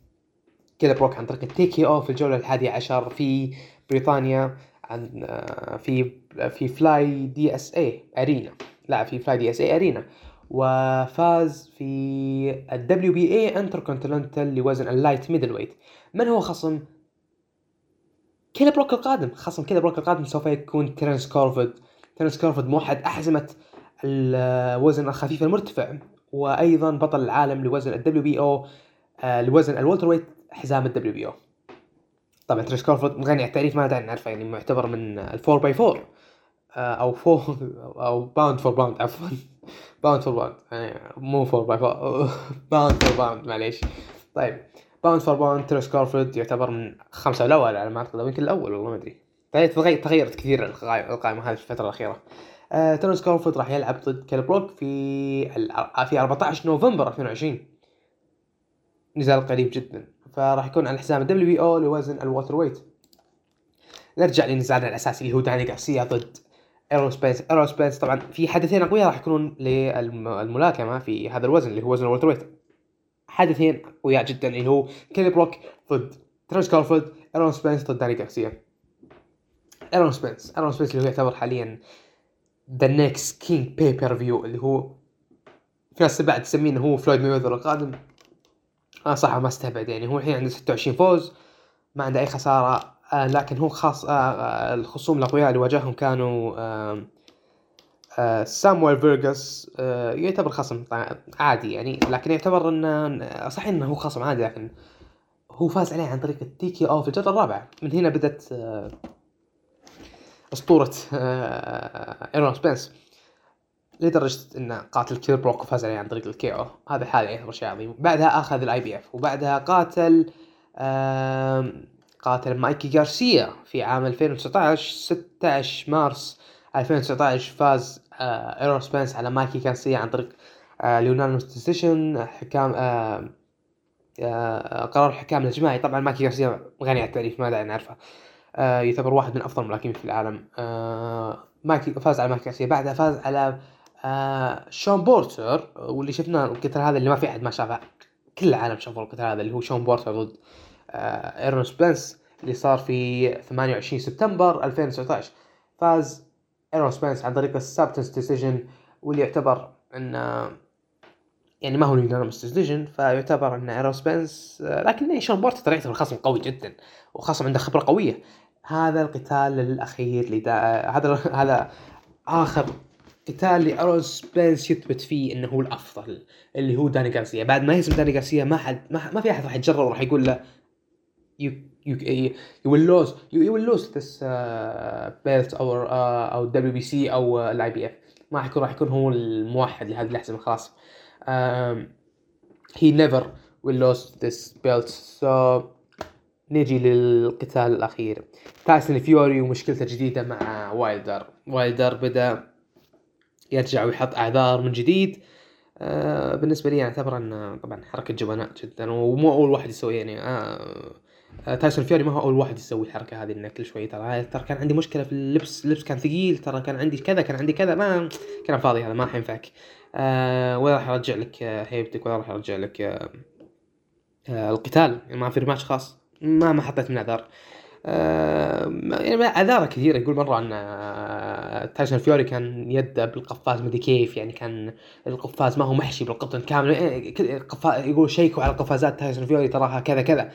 كيل بروك عن طريق ال TKO في الجولة الحادية عشر في بريطانيا عن آه، في في FlyDSA Arena. لعب في FlyDSA Arena. وفاز في ال WBA Intercontinental لوزن ال light middleweight من هو خصم؟ كيل بروك القادم. خصم كيل بروك القادم سوف يكون تيرنس كروفورد تيرنس كروفورد موحد أحزمة الوزن الخفيف المرتفع. وأيضا بطل العالم لوزن ال WBO آه، لوزن ال welterweight حزام ال WBO. طبعا تيرنس كروفورد غني عن التعريف ما داعي نعرفه يعني معتبر من ال pound for pound أو four أو pound for pound عفوا. pound for pound مو four by four pound for pound معليش. طيب pound for pound تيرنس كورفورد يعتبر من خمسة الأول على ما أعتقد أو يمكن الأول والله ما أدري. تغير تغيرت كثير القائمة هذه في الفترة الأخيرة. آه تيرنس كورفورد راح يلعب ضد كيل بروك في ال- في 14 نوفمبر 2020 نزال قريب جدا. فراح يكون على حساب ال WBO لوزن ال welterweight نرجع لنزالنا الأساسي اللي هو داني غارسيا ضد ايرول سبنس ايرول سبنس طبعا في حدثين أقوياء راح يكونون للملاكمة في هذا الوزن اللي هو وزن ال welterweight حدثين أقوياء جدا اللي هو كيلي بروك ضد تيرنس كورفورد ايرون سبنس ضد داني غارسيا. ايرون سبنس ايرون سبنس اللي هو يعتبر حاليا the next king pay-per-view اللي هو في ناس بعد تسميه هو فلويد مايويذر القادم. أنا صح ما استبعد يعني هو الحين عنده 26 فوز ما عنده أي خسارة آه لكن هو خاص آه آه الخصوم الأقوياء اللي واجههم كانوا آه سامويل فيرجاس آه يعتبر خصم عادي يعني لكن يعتبر انه صحيح إنه هو خصم عادي لكن هو فاز عليه عن طريق ال TKO في الجولة الرابعة. من هنا بدت آه، أسطورة آه، إيرون سبنس لدرجه إن قاتل كيل بروك وفاز عليه عن طريق ال KO هذا حاله يعتبر شيء عظيم بعدها آخذ ال IBF وبعدها قاتل قاتل مايكي غارسيا في عام 2019 16 مارس 2019 فاز آه، إيرون سبنس على مايكي غارسيا عن طريق آه، ال unanimous decision حكام آه، آه، قرار الحكام الجماعي طبعا مايكي غارسيا غني عن التعريف ما داعي نعرفه. آه، يعتبر واحد من أفضل الملاكمين في العالم. آه، مايكي فاز على غارسيا بعدها فاز على آه، شون بورتر واللي شفناه القتال هذا اللي ما في أحد ما شافه. كل العالم شافوا القتال هذا اللي هو شون بورتر ضد آه، إيرون سبنس اللي صار في 28 سبتمبر 2019 فاز إيرون سبنس عن طريق ال split decision واللي يعتبر انه يعني ما هو ال unanimous decision فيعتبر إن إيرون سبنس آه، لكن شون بورتر يعتبر خصم قوي جدا وخصم عنده خبرة قوية. هذا القتال الاخير لدا... هذا هذا آخر قتال لايرون سبنس يثبت فيه إنه هو الأفضل اللي هو داني غارسيا. بعد ما يهزم داني غارسيا ما حد ما, ما في أحد راح يتجرأ وراح يقول له you you you will lose. You, you will lose this uh, belt أو uh, أو دبليو بي سي أو الاي بي اف ما راح يكون راح يكون هو الموحد لهذه الاحزمه خلاص. Um, he never will lose this belt. نجي للقتال الأخير. تايسون فيوري ومشكلته الجديده مع وايلدر. وايلدر بدأ يرجع ويحط أعذار من جديد. آه بالنسبة لي اعتبر ان طبعا حركة جبناء جدا ومو أول واحد يسوي يعني آه آه، تايسون فيوري ما هو أول واحد يسوي الحركة هذه إنه كل شوي ترى هاي- ترى كان عندي مشكلة في اللبس اللبس كان ثقيل ترى كان عندي كذا كان عندي كذا ما كلام فاضي هذا ما حينفعك. آه ولا راح أرجع لك آه، هيبتك؟ ولا راح أرجع لك آه آه القتال؟ يعني ما في rematch خلاص. ما ما حطيت من اعذار آه يعني اعذار كثيرة يقول مرة أن آه، تايسون فيوري كان يده بالقفاز مدري كيف يعني كان القفاز ما هو محشي بالقطن كامل يعني يقول شيكوا على قفازات تايسون فيوري تراها كذا كذا.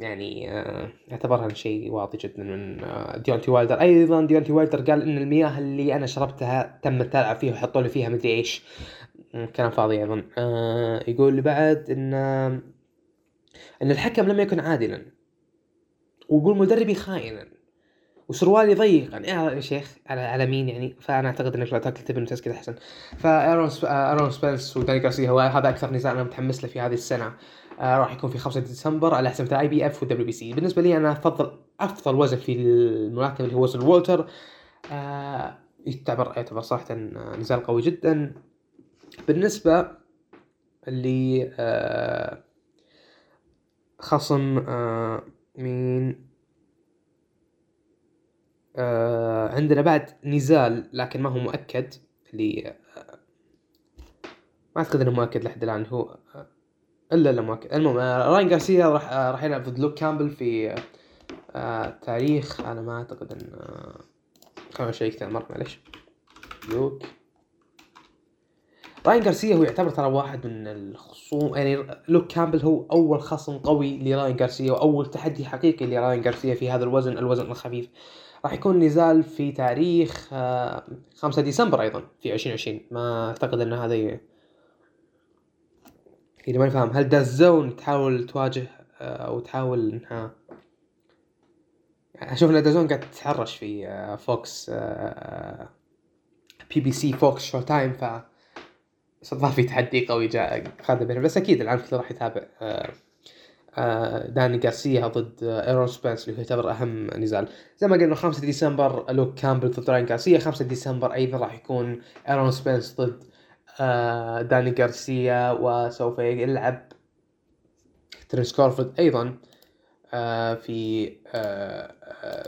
يعني آه، اعتبرها شيء واطي جدا من آه، ديونتي وايلدر. أيضا ديونتي وايلدر قال إن المياه اللي أنا شربتها تم التلاعب فيها وحطوا لي فيها مدري إيش. كلام فاضي أيضا. آه، يقول بعد إن آه، إن الحكم لم يكن عادلا. ويقول مدربي خائنا. وسروالي ضيقا يا شيخ؟ على على مين يعني؟ فأنا أعتقد إنك لو تأكل تبن تسكت أحسن. فأيرون سب... آه، أيرون سبنس وداني غارسيا هو هذا أكثر نزال أنا متحمس له في هذه السنة. آه راح يكون في 5 ديسمبر على حسب الاي بي إف والدبليو بي سي. بالنسبة لي أنا افضل أفضل وزن في الملاكمة اللي هو وزن welter. آه يعتبر يعتبر صراحة نزال قوي جدا. بالنسبة اللي آه خصم آه مين؟ آه عندنا بعد نزال لكن ما هو مؤكد اللي آه ما أعتقد إنه مؤكد لحد الآن هو آه إلا لا مؤكد. المهم راين غارسيا راح راح يلعب ضد لوك كامبل في تاريخ أنا ما أعتقد إن خلينا اشيك ثاني مرة معلش لوك. راين غارسيا هو يعتبر ترى واحد من الخصوم يعني لوك كامبل هو أول خصم قوي لراين غارسيا وأول تحدي حقيقي لراين غارسيا في هذا الوزن الوزن الخفيف. راح يكون نزال في تاريخ آه، 5 ديسمبر أيضا في 2020 ما أعتقد إن هذا ي- اللي ماني فاهم هل DAZN تحاول تواجه آه، أو تحاول انها أشوف إن DAZN قاعد تتحرش في آه، Fox آه، PBC Fox Showtime ف صار في تحدي قوي جاء خذ بينهم بس أكيد العالم كله راح يتابع آه، آه، داني غارسيا ضد آه، إيرون سبنس اللي يعتبر أهم نزال. زي ما قلنا 5 ديسمبر لوك كامبل ضد راين غارسيا 5 ديسمبر أيضا راح يكون إيرون سبنس ضد داني غارسيا وسوف يلعب ترينس كورفورد أيضا في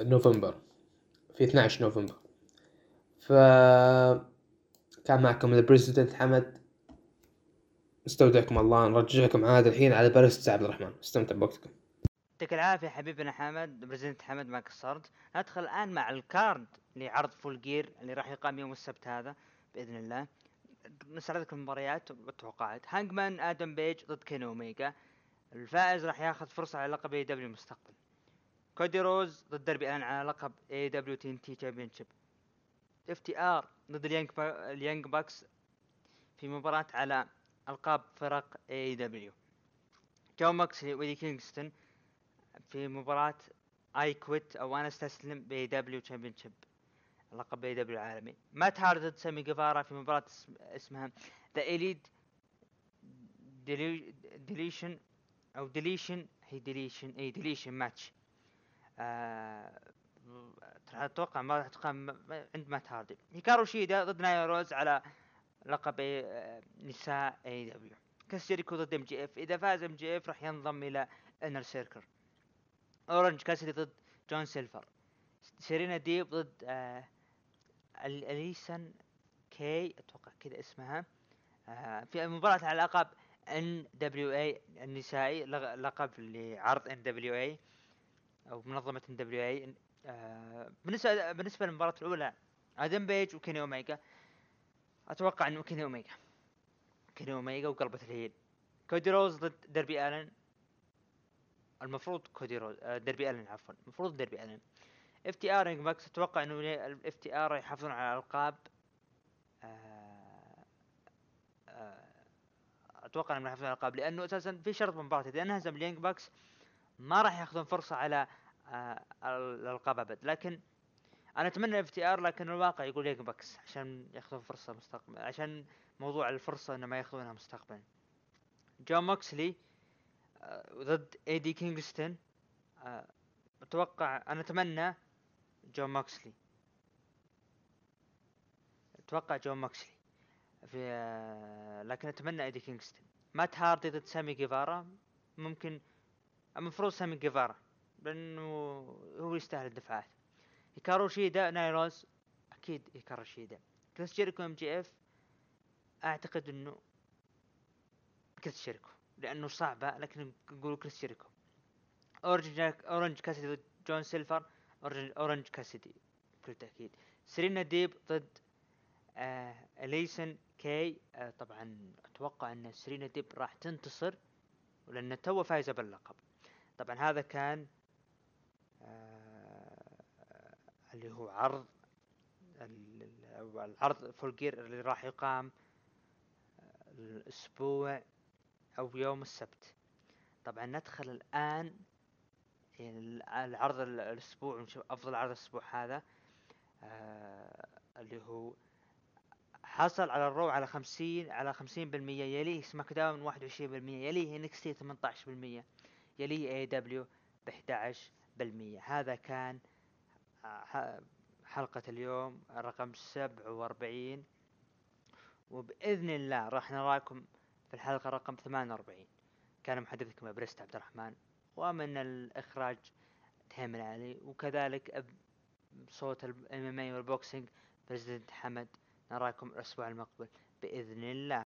نوفمبر في 12 نوفمبر. ف كان معكم ال president حمد. استودعكم الله نرجعكم عاد الحين على الريس عبد الرحمن. استمتع بوقتكم. يعطيك العافية حبيبنا حمد president حمد ما قصرت ندخل الآن مع ال card لعرض Full Gear اللي راح يقام يوم السبت هذا بإذن الله. لكم المباريات والتوقعات هانجمان آدم بيج ضد كين أوميجا الفائز راح ياخذ فرصة على لقب AEW المستقبل كودي روز ضد دربي ألن على لقب AEW TNT Championship FTR ضد ال Young Bu... ال Young Bucks في مباراة على ألقاب فرق AEW جون موكسلي وايدي كينغستون في مباراة I Quit أو أنا أستسلم AEW Championship لقب AEW العالمي. مات هاردي ضد سامي جيفارا في مباراة اسم- اسمها The Elite Deletion أو Deletion هي Deletion Elite Deletion Match آه، أتوقع ما راح تقام عند مات هاردي. هيكارو شيدا ضد نايلا روز على لقب آه، نساء AEW كريس جيريكو ضد MJF. إذا فاز MJF راح ينضم إلى Inner Circle. أورنج كاسيدي ضد جون سيلفر. سيرينا ديب ضد آه ال- أليسن كي أتوقع كذا اسمها. آه في مباراة على لقب NWA النسائي لقب لعرض NWA أو منظمة NWA بالنسبة بالنسبة للمباراة الأولى آدم بيج وكيني أوميجا أتوقع إنه كيني أوميجا. كيني أوميجا وقلبة ال heel. كودي روز ضد دربي ألن. المفروض كودي روز آه، دربي ألن عفوا. المفروض دربي ألن. FTR Bucks أتوقع إنه ال FTR يحافظون على الألقاب. آه، آه، أتوقع إنهم يحافظون على الألقاب. لأنه أساسا في شرط بالمباراه إذا انهزم ال Young Bucks ما راح يأخذون فرصة على الألقاب أبد. لكن أنا أتمنى FTR لكن الواقع يقول Young Bucks عشان ياخذون فرصة مستقبلا عشان موضوع الفرصة إنه ما ياخذونها مستقبلا. جون موكسلي آه، ضد ايدي كينغستون آه، أتوقع أنا أتمنى جون موكسلي. أتوقع جون موكسلي في آه، لكن أتمنى ايدي كينغستون. مات هاردي ضد سامي جيفارا ممكن المفروض سامي جيفارا لأنه هو يستاهل الدفعات. هيكارو شيدا نايلا روز. أكيد هيكارو شيدا كريس جيريكو MJF؟ أعتقد إنه كريس جيريكو لأنه صعبة لكن نقول كريس جيريكو اورنج اورنج كاسيدي ضد جون سيلفر اورنج اورنج كاسيدي بكل تاكيد سيرينا ديب ضد آه اليسن كي آه طبعا أتوقع إن سيرينا ديب راح تنتصر لأن توها فايزه باللقب. طبعا هذا كان آه اللي هو عرض ال- ال- أو العرض Full Gear اللي راح يقام الأسبوع أو يوم السبت. طبعا ندخل الآن ال- العرض ال- الأسبوع ونشوف أفضل عرض الأسبوع هذا آه اللي هو حصل على ال Raw على خمسين على خمسين بالمية يليه SmackDown واحد وعشرين بالمية يليه NXT ثمانية عشر بالمية يليه إي دبليو بإحدى عشر بالمية. هذا كان حلقة اليوم رقم سبعة وأربعين. وبإذن الله راح نراكم في الحلقة رقم ثمانية وأربعين. كان محدثكم أبريست عبد الرحمن ومن الإخراج تهيمن علي وكذلك بصوت الام إم إي والبوكسينج بريزيدنت حمد. نراكم الأسبوع المقبل بإذن الله.